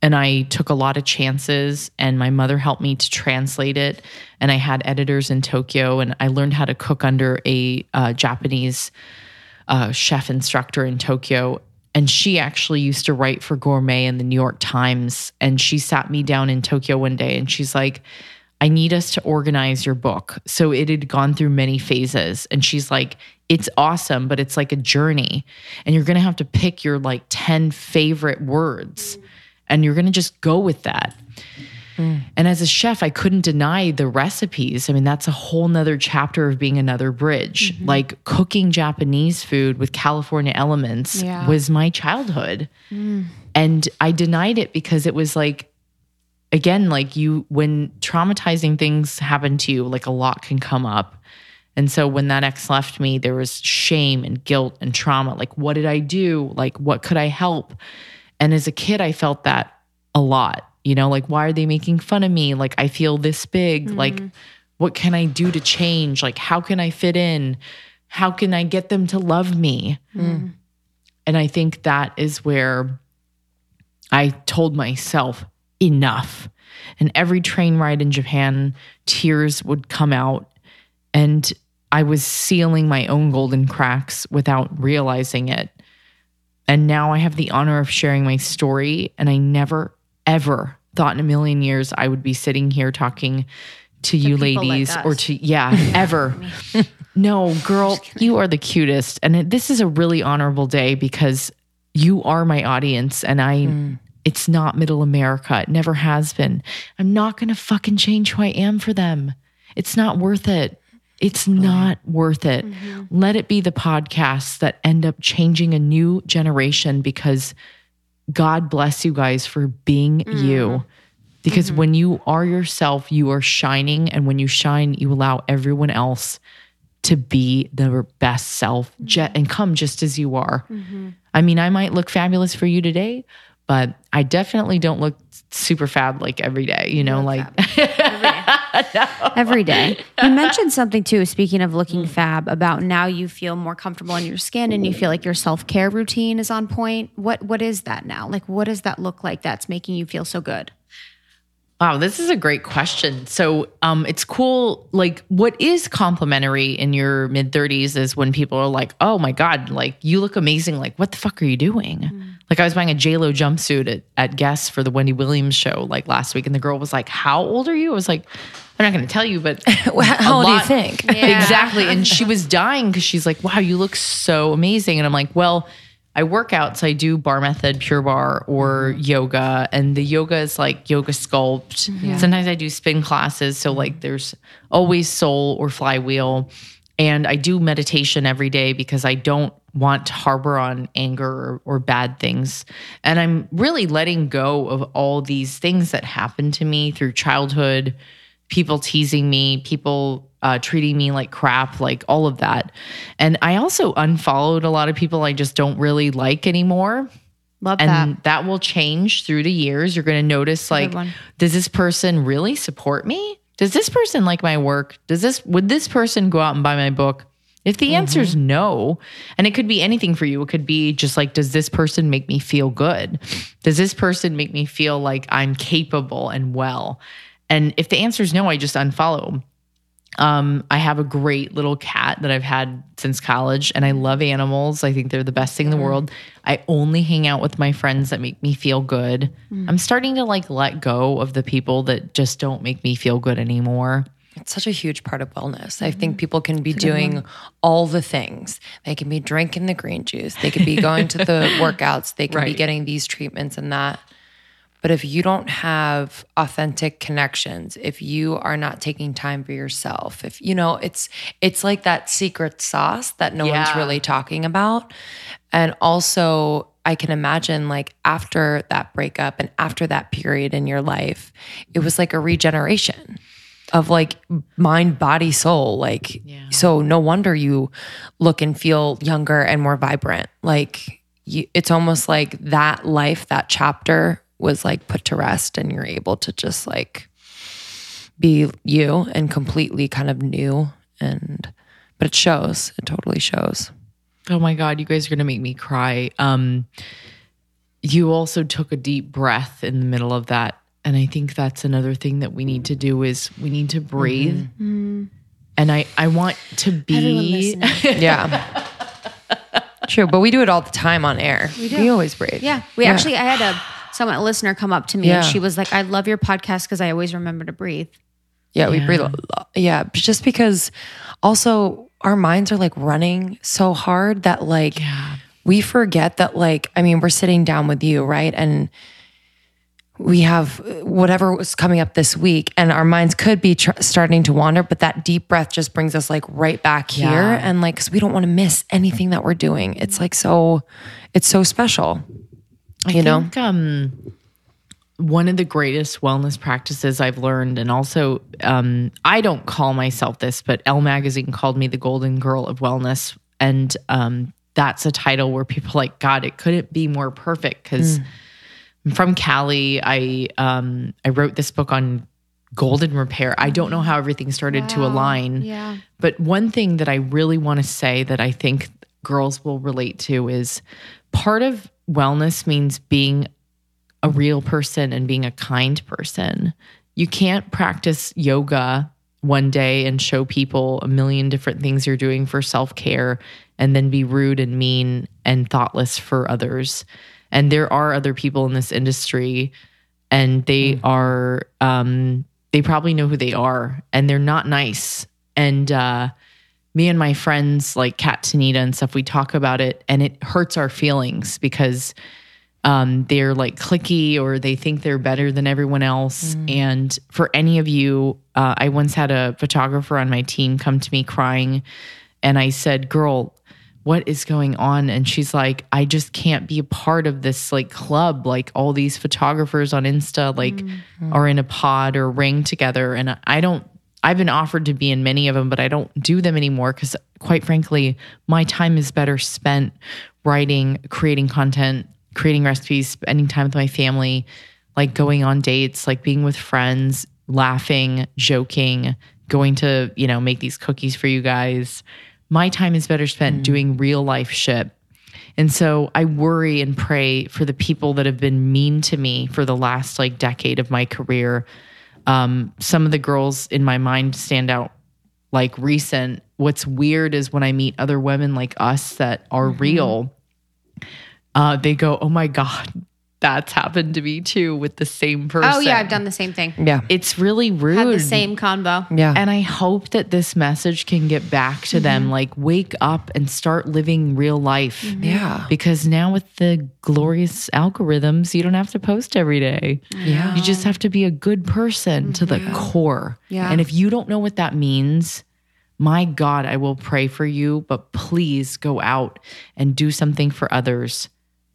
And I took a lot of chances, and my mother helped me to translate it. And I had editors in Tokyo, and I learned how to cook under a uh, Japanese uh, chef instructor in Tokyo. And she actually used to write for Gourmet in the New York Times. And she sat me down in Tokyo one day and she's like, I need us to organize your book. So it had gone through many phases. And she's like, It's awesome, but it's like a journey. And you're going to have to pick your like 10 favorite words and you're going to just go with that. Mm. And as a chef, I couldn't deny the recipes. I mean, that's a whole nother chapter of being another bridge. Mm-hmm. Like cooking Japanese food with California elements Yeah. was my childhood. Mm. And I denied it because it was like, again, like you, when traumatizing things happen to you, like a lot can come up. And so when that ex left me, there was shame and guilt and trauma. Like, what did I do? Like, what could I help? And as a kid, I felt that a lot. You know, like, why are they making fun of me? Like, I feel this big. Like, mm-hmm. what can I do to change? Like, how can I fit in? How can I get them to love me? Mm-hmm. And I think that is where I told myself enough. And every train ride in Japan, tears would come out. And I was sealing my own golden cracks without realizing it. And now I have the honor of sharing my story. And I never, ever thought in a million years I would be sitting here talking to you people like ladies or to, yeah, ever. No, girl, you are the cutest. And it, this is a really honorable day because you are my audience and I it's not middle America. It never has been. I'm not going to fucking change who I am for them. It's not worth it. It's not worth it. Let it be the podcasts that end up changing a new generation because God bless you guys for being you. Because when you are yourself, you are shining. And when you shine, you allow everyone else to be their best self je- and come just as you are. I mean, I might look fabulous for you today, but I definitely don't look super fab like every day, you know, like every day. You mentioned something too, speaking of looking fab, about now you feel more comfortable in your skin and you feel like your self care routine is on point. What what is that now? Like what does that look like that's making you feel so good? Wow, this is a great question. So, um, it's cool. Like, what is complimentary in your mid 30s is when people are like, "Oh my god, like you look amazing." Like, what the fuck are you doing? Like, I was buying a J Lo jumpsuit at, at Guess for the Wendy Williams show like last week, and the girl was like, "How old are you?" I was like, "I'm not going to tell you, but How old do you think? Yeah. Exactly. And she was dying because she's like, wow, you look so amazing. And I'm like, well, I work out. So I do bar method, Pure Barre, or mm-hmm. yoga. And the yoga is like yoga sculpt. Mm-hmm. Sometimes I do spin classes. So, like, there's always soul or flywheel. And I do meditation every day because I don't want to harbor on anger or, or bad things. And I'm really letting go of all these things that happened to me through childhood, people teasing me, people uh, treating me like crap, like all of that. And I also unfollowed a lot of people I just don't really like anymore. Love And that. that will change through the years. You're going to notice like, does this person really support me? Does this person like my work? Does this, would this person go out and buy my book? If the answer is mm-hmm. no, and it could be anything for you, it could be just like, does this person make me feel good? Does this person make me feel like I'm capable and well? And if the answer is no, I just unfollow. Um, I have a great little cat that I've had since college, and I love animals. I think they're the best thing in the mm-hmm. world. I only hang out with my friends that make me feel good. Mm. I'm starting to like let go of the people that just don't make me feel good anymore. It's such a huge part of wellness. I think people can be doing all the things. They can be drinking the green juice. They could be going to the workouts. They can be getting these treatments and that. But if you don't have authentic connections, if you are not taking time for yourself, if you know, it's it's like that secret sauce that no one's really talking about. And also I can imagine like after that breakup and after that period in your life, it was like a regeneration of like mind, body, soul. Like, so no wonder you look and feel younger and more vibrant. Like, you, it's almost like that life, that chapter was like put to rest, and you're able to just like be you and completely kind of new. And, but it shows, it totally shows. Oh my God, you guys are gonna make me cry. Um, you also took a deep breath in the middle of that. And I think that's another thing that we need to do is we need to breathe. Mm-hmm. Mm-hmm. And I, I want to be. Yeah. True. But we do it all the time on air. We, do. always breathe. Yeah. We actually I had a someone a listener come up to me and she was like, I love your podcast because I always remember to breathe. Yeah, we breathe. a lot. Yeah, just because also our minds are like running so hard that like Yeah. we forget that like I mean we're sitting down with you, right? And we have whatever was coming up this week and our minds could be tr- starting to wander but that deep breath just brings us like right back here Yeah. and like cuz we don't want to miss anything that we're doing. It's like so it's so special. I You know? think, um, one of the greatest wellness practices I've learned, and also um, I don't call myself this, but Elle Magazine called me the Golden Girl of Wellness, and um, that's a title where people are like, God, it couldn't be more perfect because I'm from Cali. I um, I wrote this book on golden repair. I don't know how everything started to align. Yeah. But one thing that I really want to say that I think girls will relate to is part of wellness means being a real person and being a kind person. You can't practice yoga one day and show people a million different things you're doing for self care and then be rude and mean and thoughtless for others. And there are other people in this industry and they are um they probably know who they are and they're not nice. And uh me and my friends like Kat Tanita and stuff we talk about it and it hurts our feelings because um they're like clicky or they think they're better than everyone else. And for any of you uh, I once had a photographer on my team come to me crying and I said girl what is going on? And she's like i just can't be a part of this like club. Like all these photographers on insta like mm-hmm. are in a pod or ring together. And i don't i've been offered to be in many of them but i don't do them anymore because quite frankly my time is better spent writing creating content creating recipes spending time with my family like going on dates like being with friends laughing joking going to you know make these cookies for you guys my time is better spent doing real life shit. And so I worry and pray for the people that have been mean to me for the last like decade of my career. Um, some of the girls in my mind stand out like recent. What's weird is when I meet other women like us that are real, uh, they go, Oh my God, that's happened to me too with the same person. Oh yeah, I've done the same thing. Yeah. It's really rude. Had the same combo. Yeah. And I hope that this message can get back to mm-hmm. them like, wake up and start living real life. Mm-hmm. yeah. Because now with the glorious algorithms, you don't have to post every day. Yeah. You just have to be a good person to the mm-hmm. core. Yeah. And if you don't know what that means, my God, I will pray for you, but please go out and do something for others.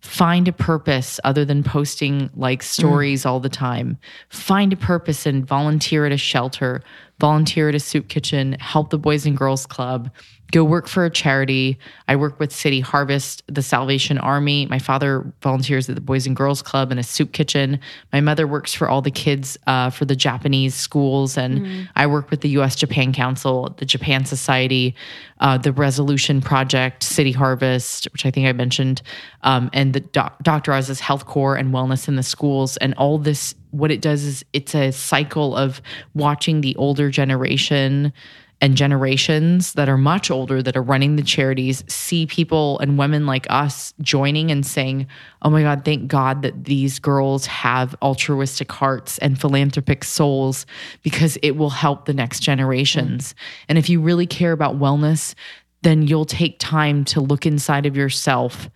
Find a purpose other than posting like mm. stories all the time. Find a purpose and volunteer at a shelter, volunteer at a soup kitchen, help the Boys and Girls Club, go work for a charity. I work with City Harvest, the Salvation Army. My father volunteers at the Boys and Girls Club and a soup kitchen. My mother works for all the kids uh, for the Japanese schools, and I work with the U.S. Japan Council, the Japan Society, uh, the Resolution Project, City Harvest, which I think I mentioned, um, and the doc- Dr. Oz's HealthCorps and Wellness in the schools, and all this. What it does is it's a cycle of watching the older generation and generations that are much older that are running the charities see people and women like us joining and saying, Oh my God, thank God that these girls have altruistic hearts and philanthropic souls because it will help the next generations. Mm. And if you really care about wellness, then you'll take time to look inside of yourself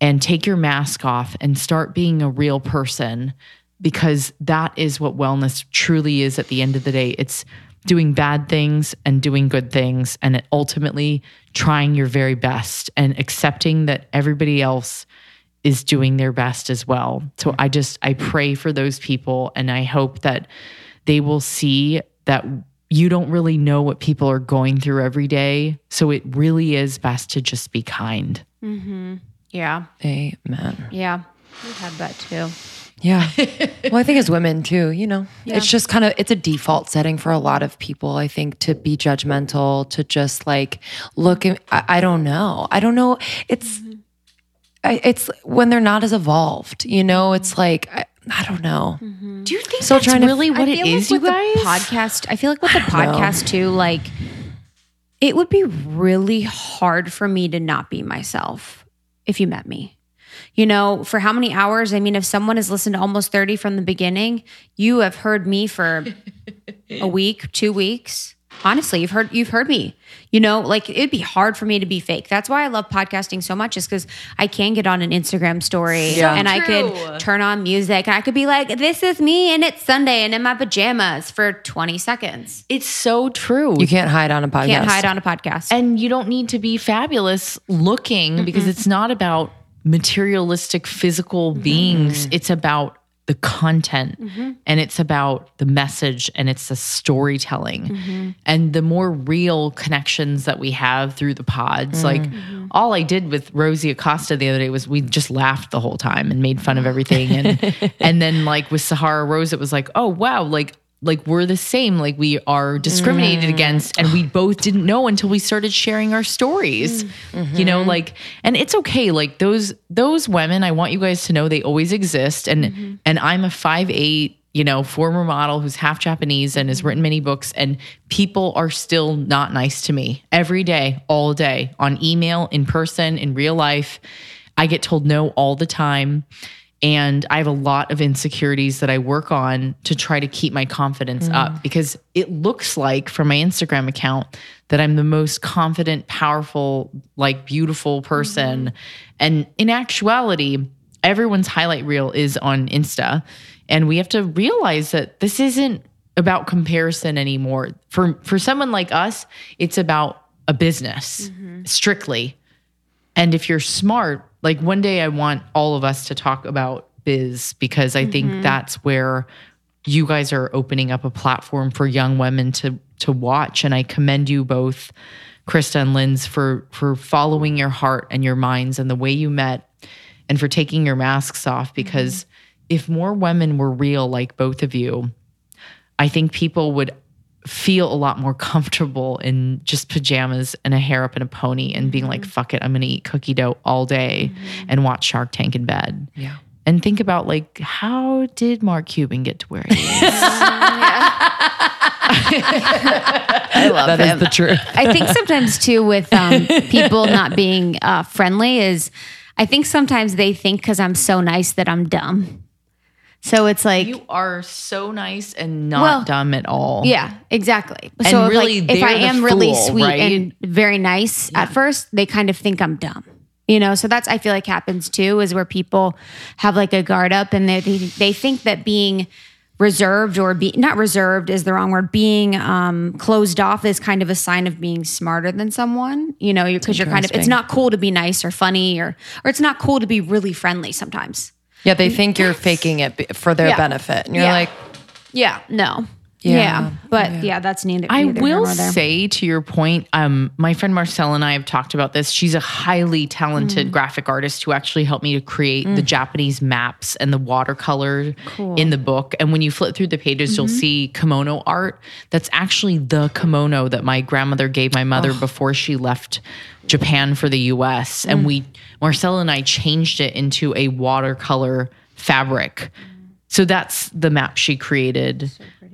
and take your mask off and start being a real person because that is what wellness truly is at the end of the day. It's doing bad things and doing good things and ultimately trying your very best and accepting that everybody else is doing their best as well. So I just I pray for those people and I hope that they will see that you don't really know what people are going through every day. So it really is best to just be kind. Mm-hmm. Yeah. Amen. Yeah. We've had that too. Yeah. well, I think as women too, you know, it's just kind of it's a default setting for a lot of people. I think to be judgmental, to just like look at. I, I don't know. I don't know. It's mm-hmm. I, it's when they're not as evolved. You know, it's like I, I don't know. Mm-hmm. Do you think Still that's trying to- really what I it feel is, like you with guys? The podcast. I feel like with the know. podcast too, like it would be really hard for me to not be myself if you met me. You know, for how many hours? I mean, if someone has listened to almost 30 from the beginning, you have heard me for a week, two weeks. Honestly, you've heard you've heard me. You know, like it'd be hard for me to be fake. That's why I love podcasting so much, is because I can get on an Instagram story Yeah. and I True. could turn on music and I could be like, "This is me," and it's Sunday and in my pajamas for 20 seconds. It's so true. You can't hide on a podcast. Can't hide on a podcast. and you don't need to be fabulous looking because it's not about materialistic physical mm-hmm. beings mm-hmm. it's about the content mm-hmm. and it's about the message and it's the storytelling. And the more real connections that we have through the pods like all i did with rosie acosta the other day was we just laughed the whole time and made fun of everything. And and then like with sahara rose it was like oh wow like like we're the same. Like we are discriminated mm. against and we both didn't know until we started sharing our stories you know mm-hmm. like and it's okay. Like those those women i want you guys to know they always exist. And mm-hmm. and i'm a five eight you know former model who's half japanese and has mm-hmm. written many books. And people are still not nice to me every day all day on email in person in real life. I get told no all the time and I have a lot of insecurities that I work on to try to keep my confidence up mm-hmm. because it looks like from my Instagram account that I'm the most confident, powerful, like beautiful person. Mm-hmm. And in actuality, everyone's highlight reel is on Insta. And we have to realize that this isn't about comparison anymore. For for someone like us, it's about a business mm-hmm. strictly. And if you're smart, like one day I want all of us to talk about biz because I think mm-hmm. that's where you guys are opening up a platform for young women to to watch. And I commend you both, Krista and Linz, for for following your heart and your minds and the way you met and for taking your masks off mm-hmm. because if more women were real like both of you, I think people would feel a lot more comfortable in just pajamas and a hair up and a pony and being like, fuck it, I'm gonna eat cookie dough all day and watch Shark Tank in bed. Yeah. And think about like, how did Mark Cuban get to where he is? I love him. That is the truth. I think sometimes too with um, people not being uh, friendly is I think sometimes they think because I'm so nice that I'm dumb. So it's like, you are so nice and not Well, dumb at all. yeah, exactly. And so really, like, if I am really sweet right? and very nice at first, they kind of think I'm dumb. You know, so that's I feel like happens too is where people have like a guard up and they they, they think that being reserved or be not reserved is the wrong word being um closed off is kind of a sign of being smarter than someone you know because you're kind of it's not cool to be nice or funny or or it's not cool to be really friendly sometimes Yeah, they think you're faking it for their Yeah. benefit. And you're Yeah. like, yeah no Yeah. yeah, but yeah. that's neither I neither will say to your point, um, my friend Marcel and I have talked about this. She's a highly Mm. talented graphic artist who actually helped me to create the Japanese maps and the watercolor in the book. And when you flip through the pages, you'll Mm-hmm. see kimono art. That's actually the kimono that my grandmother gave my mother before she left Japan for the US. Mm. And we, Marcel and I changed it into a watercolor fabric. So that's the map she created.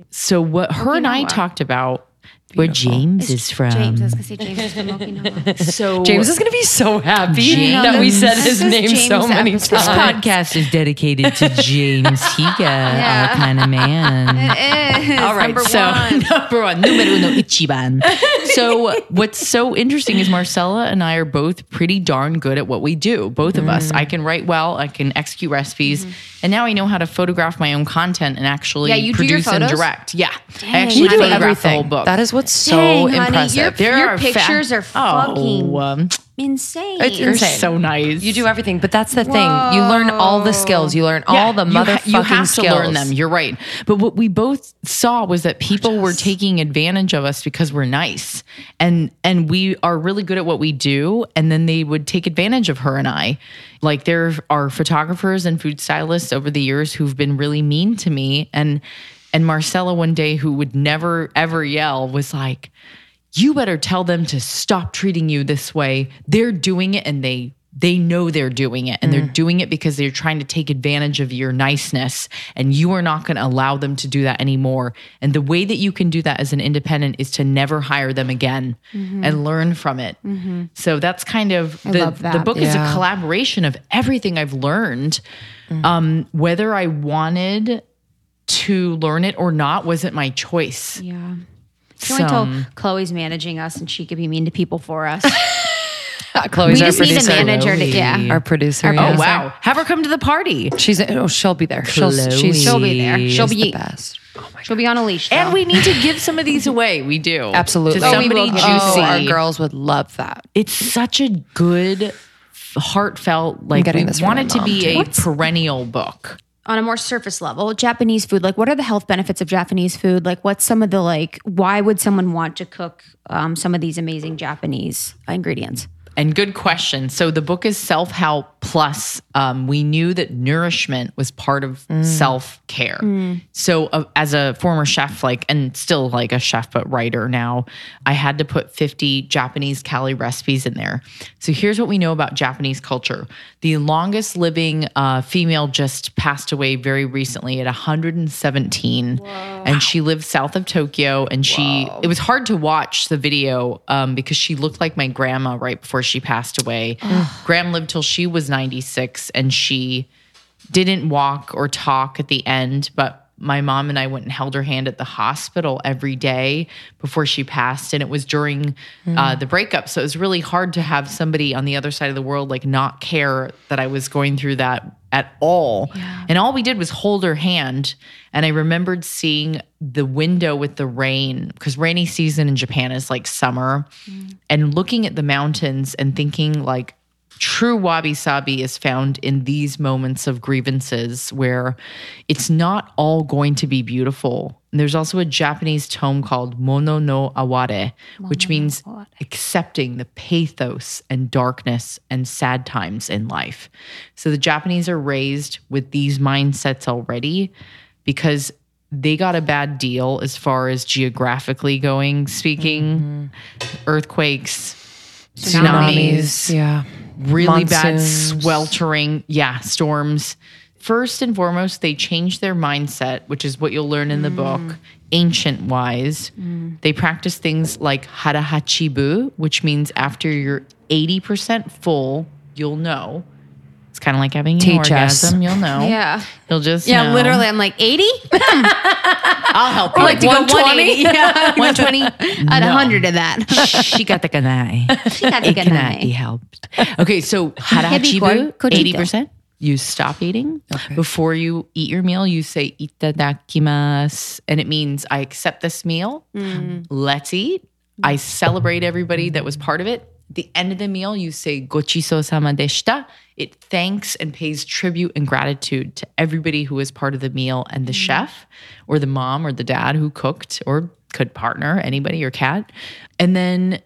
So what her and I Okinawa. talked about where James is from. James I was gonna say James is from Okinawa So James is going to be so happy James- that we said his is name so James' many episode. times. This podcast is dedicated to James Higa, our kind of man. All right, number so one. number one, numero uno, Ichiban. So what's so interesting is Marcella and I are both pretty darn good at what we do. Both of us. Mm. I can write well. I can execute recipes, mm-hmm. and now I know how to photograph my own content and actually Yeah, you do your produce and photos? direct. Yeah, Dang, I actually you do photograph the whole Everything. book. That is what's so Dang, honey, impressive. you're- There Your fa- pictures are fucking- Oh, um, insane It's you're insane. so nice. You do everything, but that's the thing. You learn all the skills. You learn all the you ha- motherfucking you have skills. to learn them. You're right. But what we both saw was that people were taking advantage of us because we're nice, and and we are really good at what we do. And then they would take advantage of her and I. Like there are photographers and food stylists over the years who've been really mean to me, and and Marcella one day who would never ever yell was like. You better tell them to stop treating you this way. They're doing it and they they know they're doing it. And they're doing it because they're trying to take advantage of your niceness. And you are not going to allow them to do that anymore. And the way that you can do that as an independent is to never hire them again and learn from it. So that's kind of the, the book is a collaboration of everything i've learned. Um, whether i wanted to learn it or not wasn't my choice Yeah. Can't wait Chloe's managing us and she could be mean to people for us. Chloe's we our just need a producer. manager to, yeah. Our producer. Our oh yeah. wow have her come to the party She's oh she'll be there. She'll she's She'll be there. She'll be- the best. Oh my She'll be on a leash. And we need to give some of these away. We do. Absolutely. To Oh, we somebody will give juicy. Oh, our girls would love that. It's such a good, heartfelt, like getting we this want my it to be too. a perennial book. On a more surface level, Japanese food, like what are the health benefits of Japanese food? Like what's some of the like why would someone want to cook um, some of these amazing Japanese ingredients? And good question. So the book is self help plus. Um, we knew that nourishment was part of self care. So uh, as a former chef, like and still like a chef but writer now, I had to put fifty Japanese calorie recipes in there. So here's what we know about Japanese culture: the longest living uh, female just passed away very recently at 117, and she lived south of Tokyo. And she it was hard to watch the video um, because she looked like my grandma right before she passed away. Graham lived till she was 96, and she didn't walk or talk at the end, but my mom and I went and held her hand at the hospital every day before she passed. And it was during uh, the breakup. So it was really hard to have somebody on the other side of the world like not care that I was going through that at all. And all we did was hold her hand. And I remembered seeing the window with the rain because rainy season in Japan is like summer and looking at the mountains and thinking like, true wabi sabi is found in these moments of grievances where it's not all going to be beautiful. And there's also a Japanese tome called Mono no Aware, which means accepting the pathos and darkness and sad times in life. So the Japanese are raised with these mindsets already because they got a bad deal as far as geographically going speaking mm-hmm. earthquakes tsunamis Yeah. Really bad sweltering yeah storms. First and foremost they change their mindset which is what you'll learn in the mm. book ancient wise. Mm. They practice things like harahachibu which means after you're 80% full you'll know it's kind of like having an Teach us. orgasm you'll know Yeah. you'll just Yeah, know. literally I'm like 80? i'll help you like to go 180. Yeah. 120 At 100 of that. shikatakanai it cannot be helped. Okay, so harachibu, Hebikor, eighty percent. You stop eating before you eat your meal. You say itadakimasu, and it means I accept this meal. Mm. Let's eat. I celebrate everybody that was part of it. The end of the meal, you say gochiso sama deshita. It thanks and pays tribute and gratitude to everybody who was part of the meal and the mm. chef or the mom or the dad who cooked or could partner anybody, your cat. And then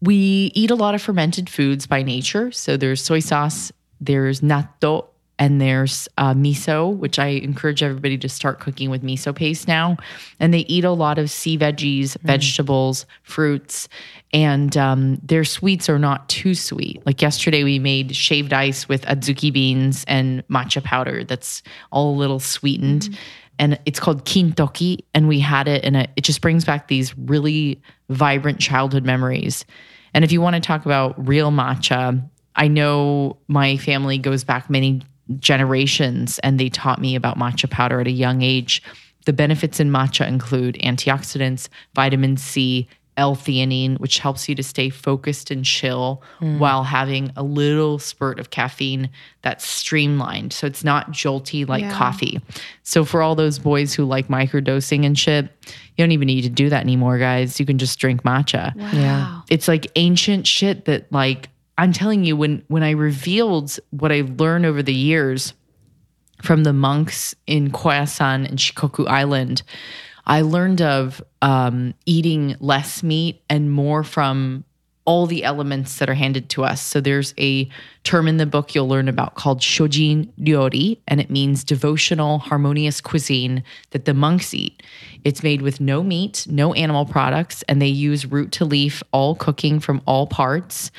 we eat a lot of fermented foods by nature. So there's soy sauce, there's natto, and there's uh, miso, which I encourage everybody to start cooking with miso paste now. And they eat a lot of sea veggies, vegetables, fruits, and um, their sweets are not too sweet. Like yesterday, we made shaved ice with adzuki beans and matcha powder that's all a little sweetened. And it's called kintoki, and we had it, and it, it just brings back these really vibrant childhood memories. And if you want to talk about real matcha, I know my family goes back many generations and they taught me about matcha powder at a young age. The benefits in matcha include antioxidants, vitamin C, L-theanine, which helps you to stay focused and chill hmm. while having a little spurt of caffeine that's streamlined. So it's not jolty like coffee. So for all those boys who like microdosing and shit, you don't even need to do that anymore, guys. You can just drink matcha Yeah. it's like ancient shit that like I'm telling you when when I revealed what I learned over the years from the monks in Koyasan and Shikoku Island, I learned of um, eating less meat and more from all the elements that are handed to us. So there's a term in the book you'll learn about called shojin ryori, and it means devotional, harmonious cuisine that the monks eat. It's made with no meat, no animal products, and they use root to leaf, all cooking from all parts,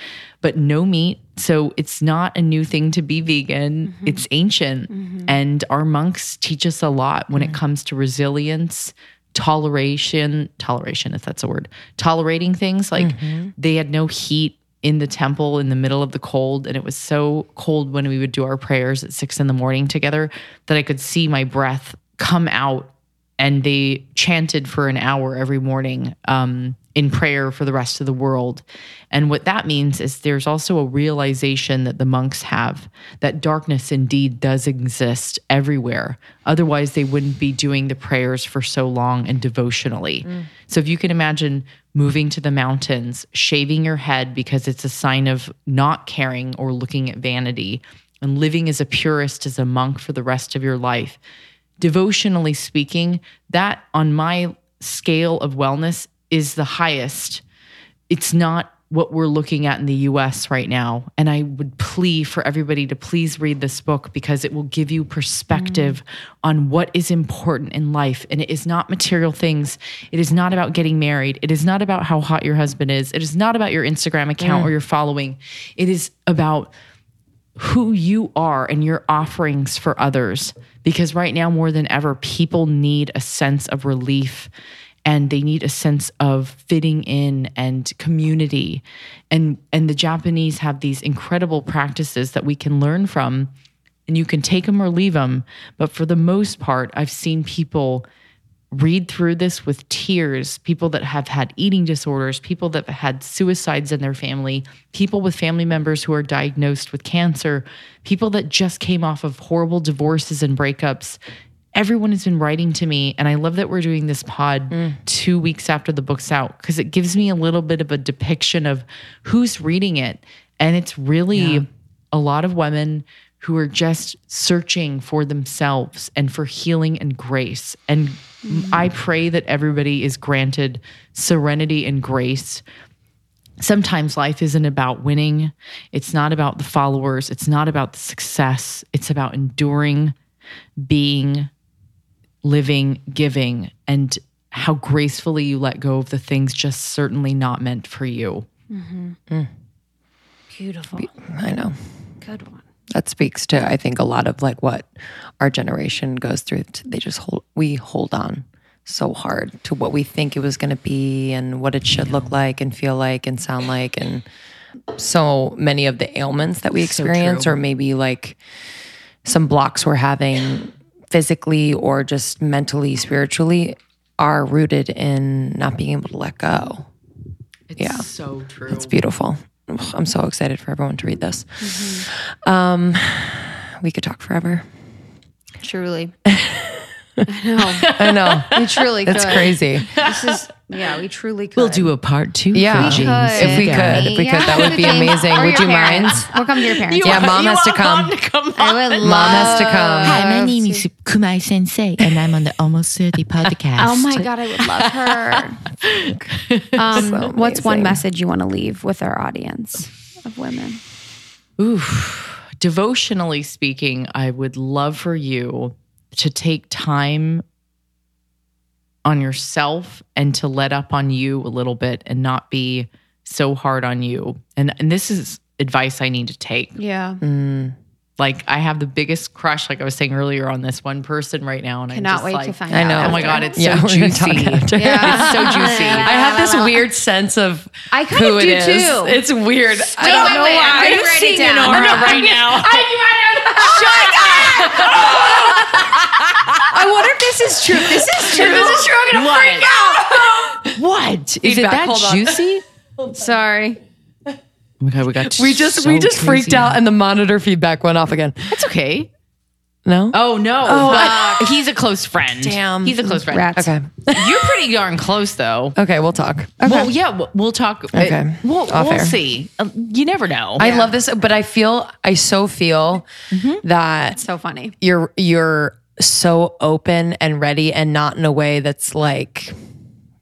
but no meat. So it's not a new thing to be vegan. Mm-hmm. It's ancient. Mm-hmm. And our monks teach us a lot when it mm. comes to resilience, toleration, toleration, if that's a word, tolerating things. Like mm-hmm. they had no heat in the temple in the middle of the cold. And it was so cold when we would do our prayers at six in the morning together that I could see my breath come out. And they chanted for an hour every morning um, in prayer for the rest of the world. And what that means is there's also a realization that the monks have that darkness indeed does exist everywhere. Otherwise, they wouldn't be doing the prayers for so long and devotionally. So, if you can imagine moving to the mountains, shaving your head because it's a sign of not caring or looking at vanity, and living as a purist, as a monk for the rest of your life, devotionally speaking, that on my scale of wellness is the highest. It's not what we're looking at in the US right now. And I would plea for everybody to please read this book because it will give you perspective mm. on what is important in life. And it is not material things. It is not about getting married. It is not about how hot your husband is. It is not about your Instagram account or your following. It is about who you are and your offerings for others. Because right now, more than ever, people need a sense of relief and they need a sense of fitting in and community. And, and the Japanese have these incredible practices that we can learn from, and you can take them or leave them. But for the most part, I've seen people read through this with tears people that have had eating disorders, people that have had suicides in their family, people with family members who are diagnosed with cancer, people that just came off of horrible divorces and breakups. Everyone has been writing to me, and I love that we're doing this pod mm. two weeks after the book's out because it gives me a little bit of a depiction of who's reading it. And it's really a lot of women who are just searching for themselves and for healing and grace. And Mm-hmm. I pray that everybody is granted serenity and grace. Sometimes life isn't about winning, it's not about the followers, it's not about the success, it's about enduring, being, living, giving, and how gracefully you let go of the things just certainly not meant for you. Mm-hmm. Mm. Beautiful. I know. Good one. That speaks to, I think, a lot of like what our generation goes through. They just hold, we hold on so hard to what we think it was going to be and what it should look like and feel like and sound like. And so many of the ailments that we experience, true. or maybe like some blocks we're having physically or just mentally, spiritually, are rooted in not being able to let go. It's Yeah. so true. It's beautiful. I'm so excited for everyone to read this. Um, we could talk forever. Truly. I know. I know. We truly It's could. crazy. This is yeah, we truly could. We'll do a part two. Yeah. for We If we could, if we could, that would be amazing. Or Would your you mind? We'll come to your parents. Yeah, mom has to come. I would love Mom has to come. Hi, my name is Kumai Sensei, and I'm on the Almost 30 podcast. Oh my god, I would love her. um, So what's one message you want to leave with our audience of women? Oof. Devotionally speaking, I would love for you to take time on yourself and to let up on you a little bit and not be so hard on you. And and this is advice I need to take. Yeah, mm. Like I have the biggest crush, like I was saying earlier, on this one person right now, and I'm cannot just wait like, to find I out. know. Oh my god, it's Yeah, so we're gonna talk juicy. Yeah. It's so juicy. I have this weird sense of I kind who of do is. too. It's weird. I don't wait, know wait, I'm why. gonna write it down. right now. I wonder if this is true. This is true. this is true. I'm gonna What? freak out. What is it Feedback, that hold on. juicy? Sorry. Oh my god, we got We just so we just freaked crazy. out and the monitor feedback went off again. It's okay. No. Oh no, but he's a close friend. Damn. he's a close friend. Rats. Okay. You're pretty darn close though. Okay, we'll talk. Well, yeah, we'll- we'll talk. Okay. Uh, we'll Off we'll air. see. Uh, You never know. I love this, but I feel I so feel that So funny. you're you're so open and ready and not in a way that's like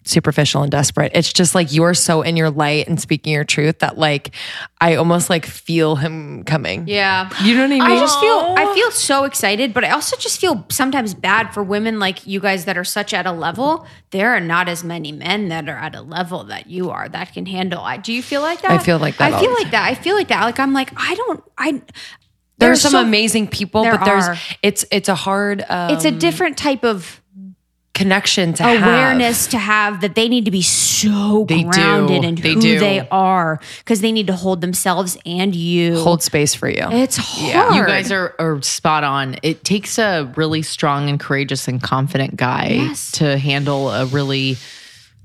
superficial and desperate. It's just like you're so in your light and speaking your truth that like I almost like feel him coming. Yeah. You know what I mean? I just feel I feel so excited, but I also just feel sometimes bad for women like you guys that are such at a level. There are not as many men that are at a level that you are that can handle. I do you feel like that? I feel like that I feel like that. I feel like that. Like I'm like I don't I there's some so- amazing people, there but there's are. it's it's a hard um, It's a different type of connection to have. awareness to have that they need to be so They do. grounded in They who do. they are because they need to hold themselves and you. hold space for you. it's hard. You guys are, are spot on. It takes a really strong and courageous and confident guy Yes. to handle a really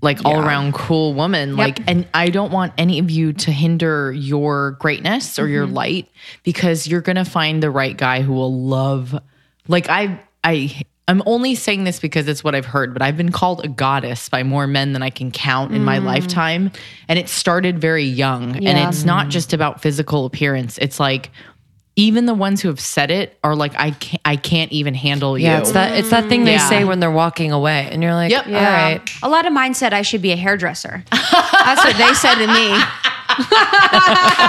like all around cool woman. Like, and I don't want any of you to hinder your greatness or your mm-hmm. light because you're gonna find the right guy who will love. Like I, I. I'm only saying this because it's what I've heard, but I've been called a goddess by more men than I can count in my mm. lifetime. And it started very young. And it's not just about physical appearance. It's like even the ones who have said it are like, I can't, I can't even handle you. yeah, it's that it's that thing they Yeah. say when they're walking away, and you're like, Yep. all right. A lot of mine said I should be a hairdresser. That's what they said to me.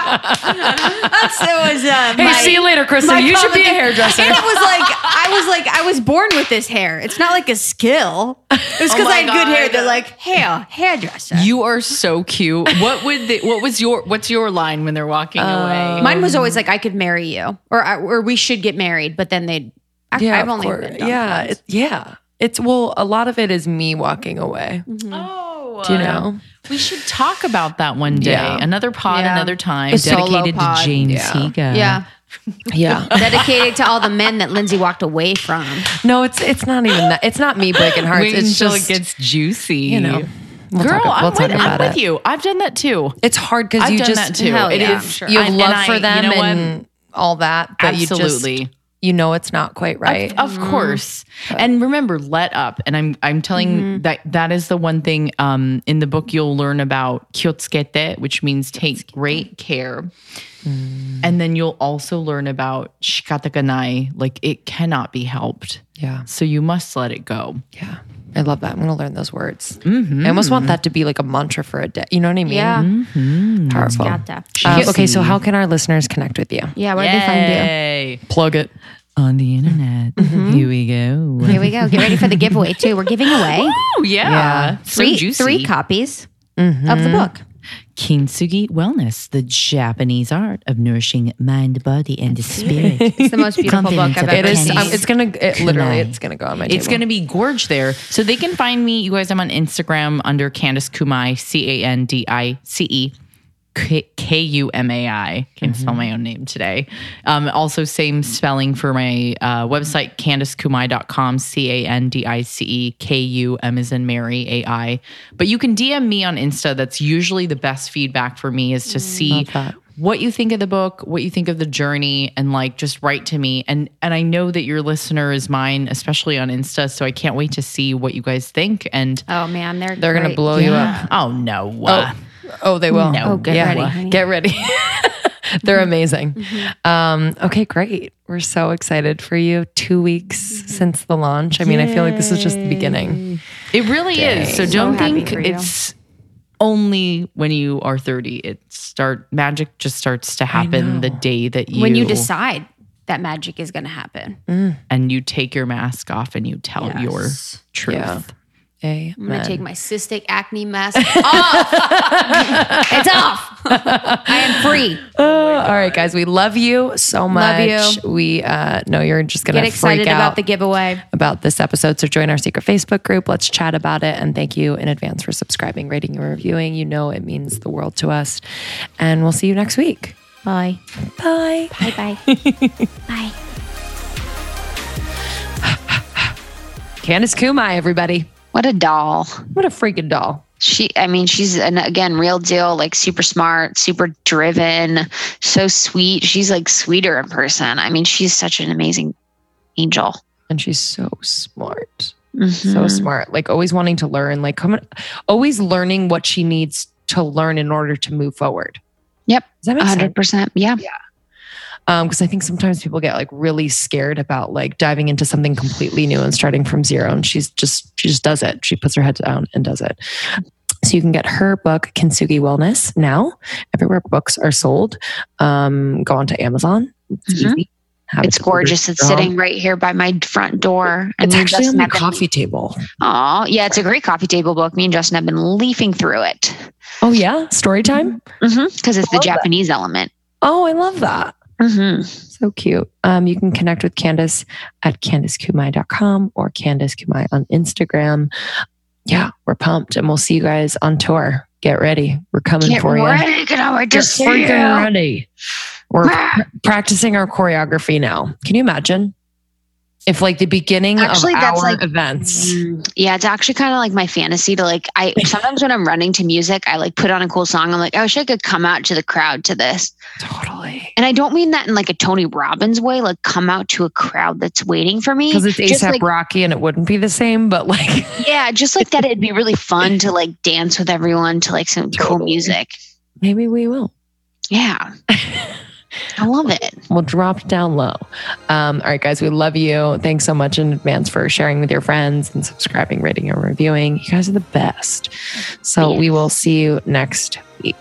That's it was uh, Hey, my- see you later, Kristen. You should be a hairdresser. And it was like I was like I was born with this hair. It's not like a skill. It's because Oh I my had good hair. They're like, hey, hairdresser. You are so cute. What would the, what was your what's your line when they're walking away? Mine was always like I could marry you, or or we should get married. But then they'd. I, Yeah, I've only course. been done yeah, it, yeah. It's well, a lot of it is me walking away. Mm-hmm. Oh, Do you know? We should talk about that one day. Yeah. Another pod, Yeah. another time. A dedicated to James Yeah. Higa. yeah. Yeah. Dedicated to all the men that Lindsay walked away from. no, it's it's not even that. It's not me breaking hearts. Wait it's until just it gets juicy. you know. We'll Girl, talk, we'll I'm, with, I'm with you. I've done that too. It's hard because I've you done just that too. Hell It yeah, is- sure. you have and- love I- for them you know what? and all that, but Absolutely. you just you know it's not quite right. Of, of course. And remember, let up. And I'm I'm telling mm-hmm. that that is the one thing um, in the book you'll learn about kyotsukete, which means take great care. Mm. And then you'll also learn about shikatakanai, like it cannot be helped. yeah, So you must let it go. yeah. I love that. I'm gonna learn those words. I almost want mm-hmm. that to be like a mantra for a day. You know what I mean? Yeah. Mm-hmm. Powerful. Got that. Uh, okay, so how can our listeners connect with you? Yeah, where do they find you? Plug it. On the internet. Mm-hmm. Here we go. Here we go. Get ready for the giveaway too. We're giving away Oh, yeah. Yeah. So three juicy. three copies of the book. Kintsugi Wellness, the Japanese art of nourishing mind, body, and spirit. It's the most beautiful book I've ever seen. Um, it's gonna. It, literally, it's gonna go on my. It's going to be gorge there. So they can find me. You guys, I'm on Instagram under Candice Kumai, C A N D I C E K U M A I. Can't spell my own name today. Um, also, same spelling for my uh, website, CandiceKumai.com, C A N D I C E K U M is in Mary, A I. But you can DM me on Insta. That's usually the best feedback for me is to see what you think of the book, what you think of the journey, and like just write to me. And and I know that your listener is mine, especially on Insta. So I can't wait to see what you guys think. And oh man, they're They're gonna blow you up. oh no, uh, Oh, they will. No. Oh, get Yeah. ready, honey. Get ready. They're amazing. Mm-hmm. Um, okay, great. We're so excited for you. Two weeks mm-hmm. since the launch. I mean, I feel like this is just the beginning. it really is. So So don't happy think it's only when you are 30. It start magic just starts to happen the day that you when you decide that magic is going to happen. Mm. and you take your mask off and you tell your truth. Yeah. I'm gonna take my cystic acne mask off. it's off. I am free. all right, guys. We love you so much. you. We uh, know you're just gonna Get excited freak out about the giveaway. about this episode. So join our secret Facebook group. Let's chat about it. And thank you in advance for subscribing, rating, and reviewing. You know it means the world to us. And we'll see you next week. Bye. Bye. Bye bye. bye. Candice Kumai, everybody. What a doll. What a freaking doll. She, I mean, she's an, again real deal, like super smart, super driven, so sweet. She's like sweeter in person. I mean, she's such an amazing angel. And she's so smart. So Mhm. smart. Like always wanting to learn, like coming, always learning what she needs to learn in order to move forward. Yep. Does that make A sense? hundred percent. Yeah. Because I think sometimes people get like really scared about like diving into something completely new and starting from zero. And she's just she just does it. She puts her head down and does it. So you can get her book, Kintsugi Wellness, now everywhere books are sold. Um, go onto Amazon. It's Mhm. easy. Have It's gorgeous. It's to home. sitting right here by my front door. It's and actually on Justin my have been- coffee table. Oh, yeah, it's a great coffee table book. Me and Justin have been leafing through it Oh yeah, story time. because it's the Love that. Japanese element. Oh, I love that. Hmm So cute. Um, you can connect with Candice at CandiceKumai.com or Candice Kumai on Instagram. Yeah, we're pumped and we'll see you guys on tour. Get ready. We're coming Get for you. ready, can I wait to Get see freaking you? ready. We're pr- practicing our choreography now. Can you imagine? If like the beginning Actually, of that's our like- events. Mm, Yeah, it's actually kind of like my fantasy to like. I sometimes when I'm running to music, I like put on a cool song. I'm like, I wish I could come out to the crowd to this. Totally. And I don't mean that in like a Tony Robbins way, like come out to a crowd that's waiting for me. Because it's Just ASAP like- Rocky and it wouldn't be the same, but like Yeah, just like that, it'd be really fun to like dance with everyone to like some cool music. maybe we will. Yeah, I love it. We'll drop down low. Um, all right, guys, we love you. Thanks so much in advance for sharing with your friends and subscribing, rating, and reviewing. You guys are the best. So yes. we will see you next week.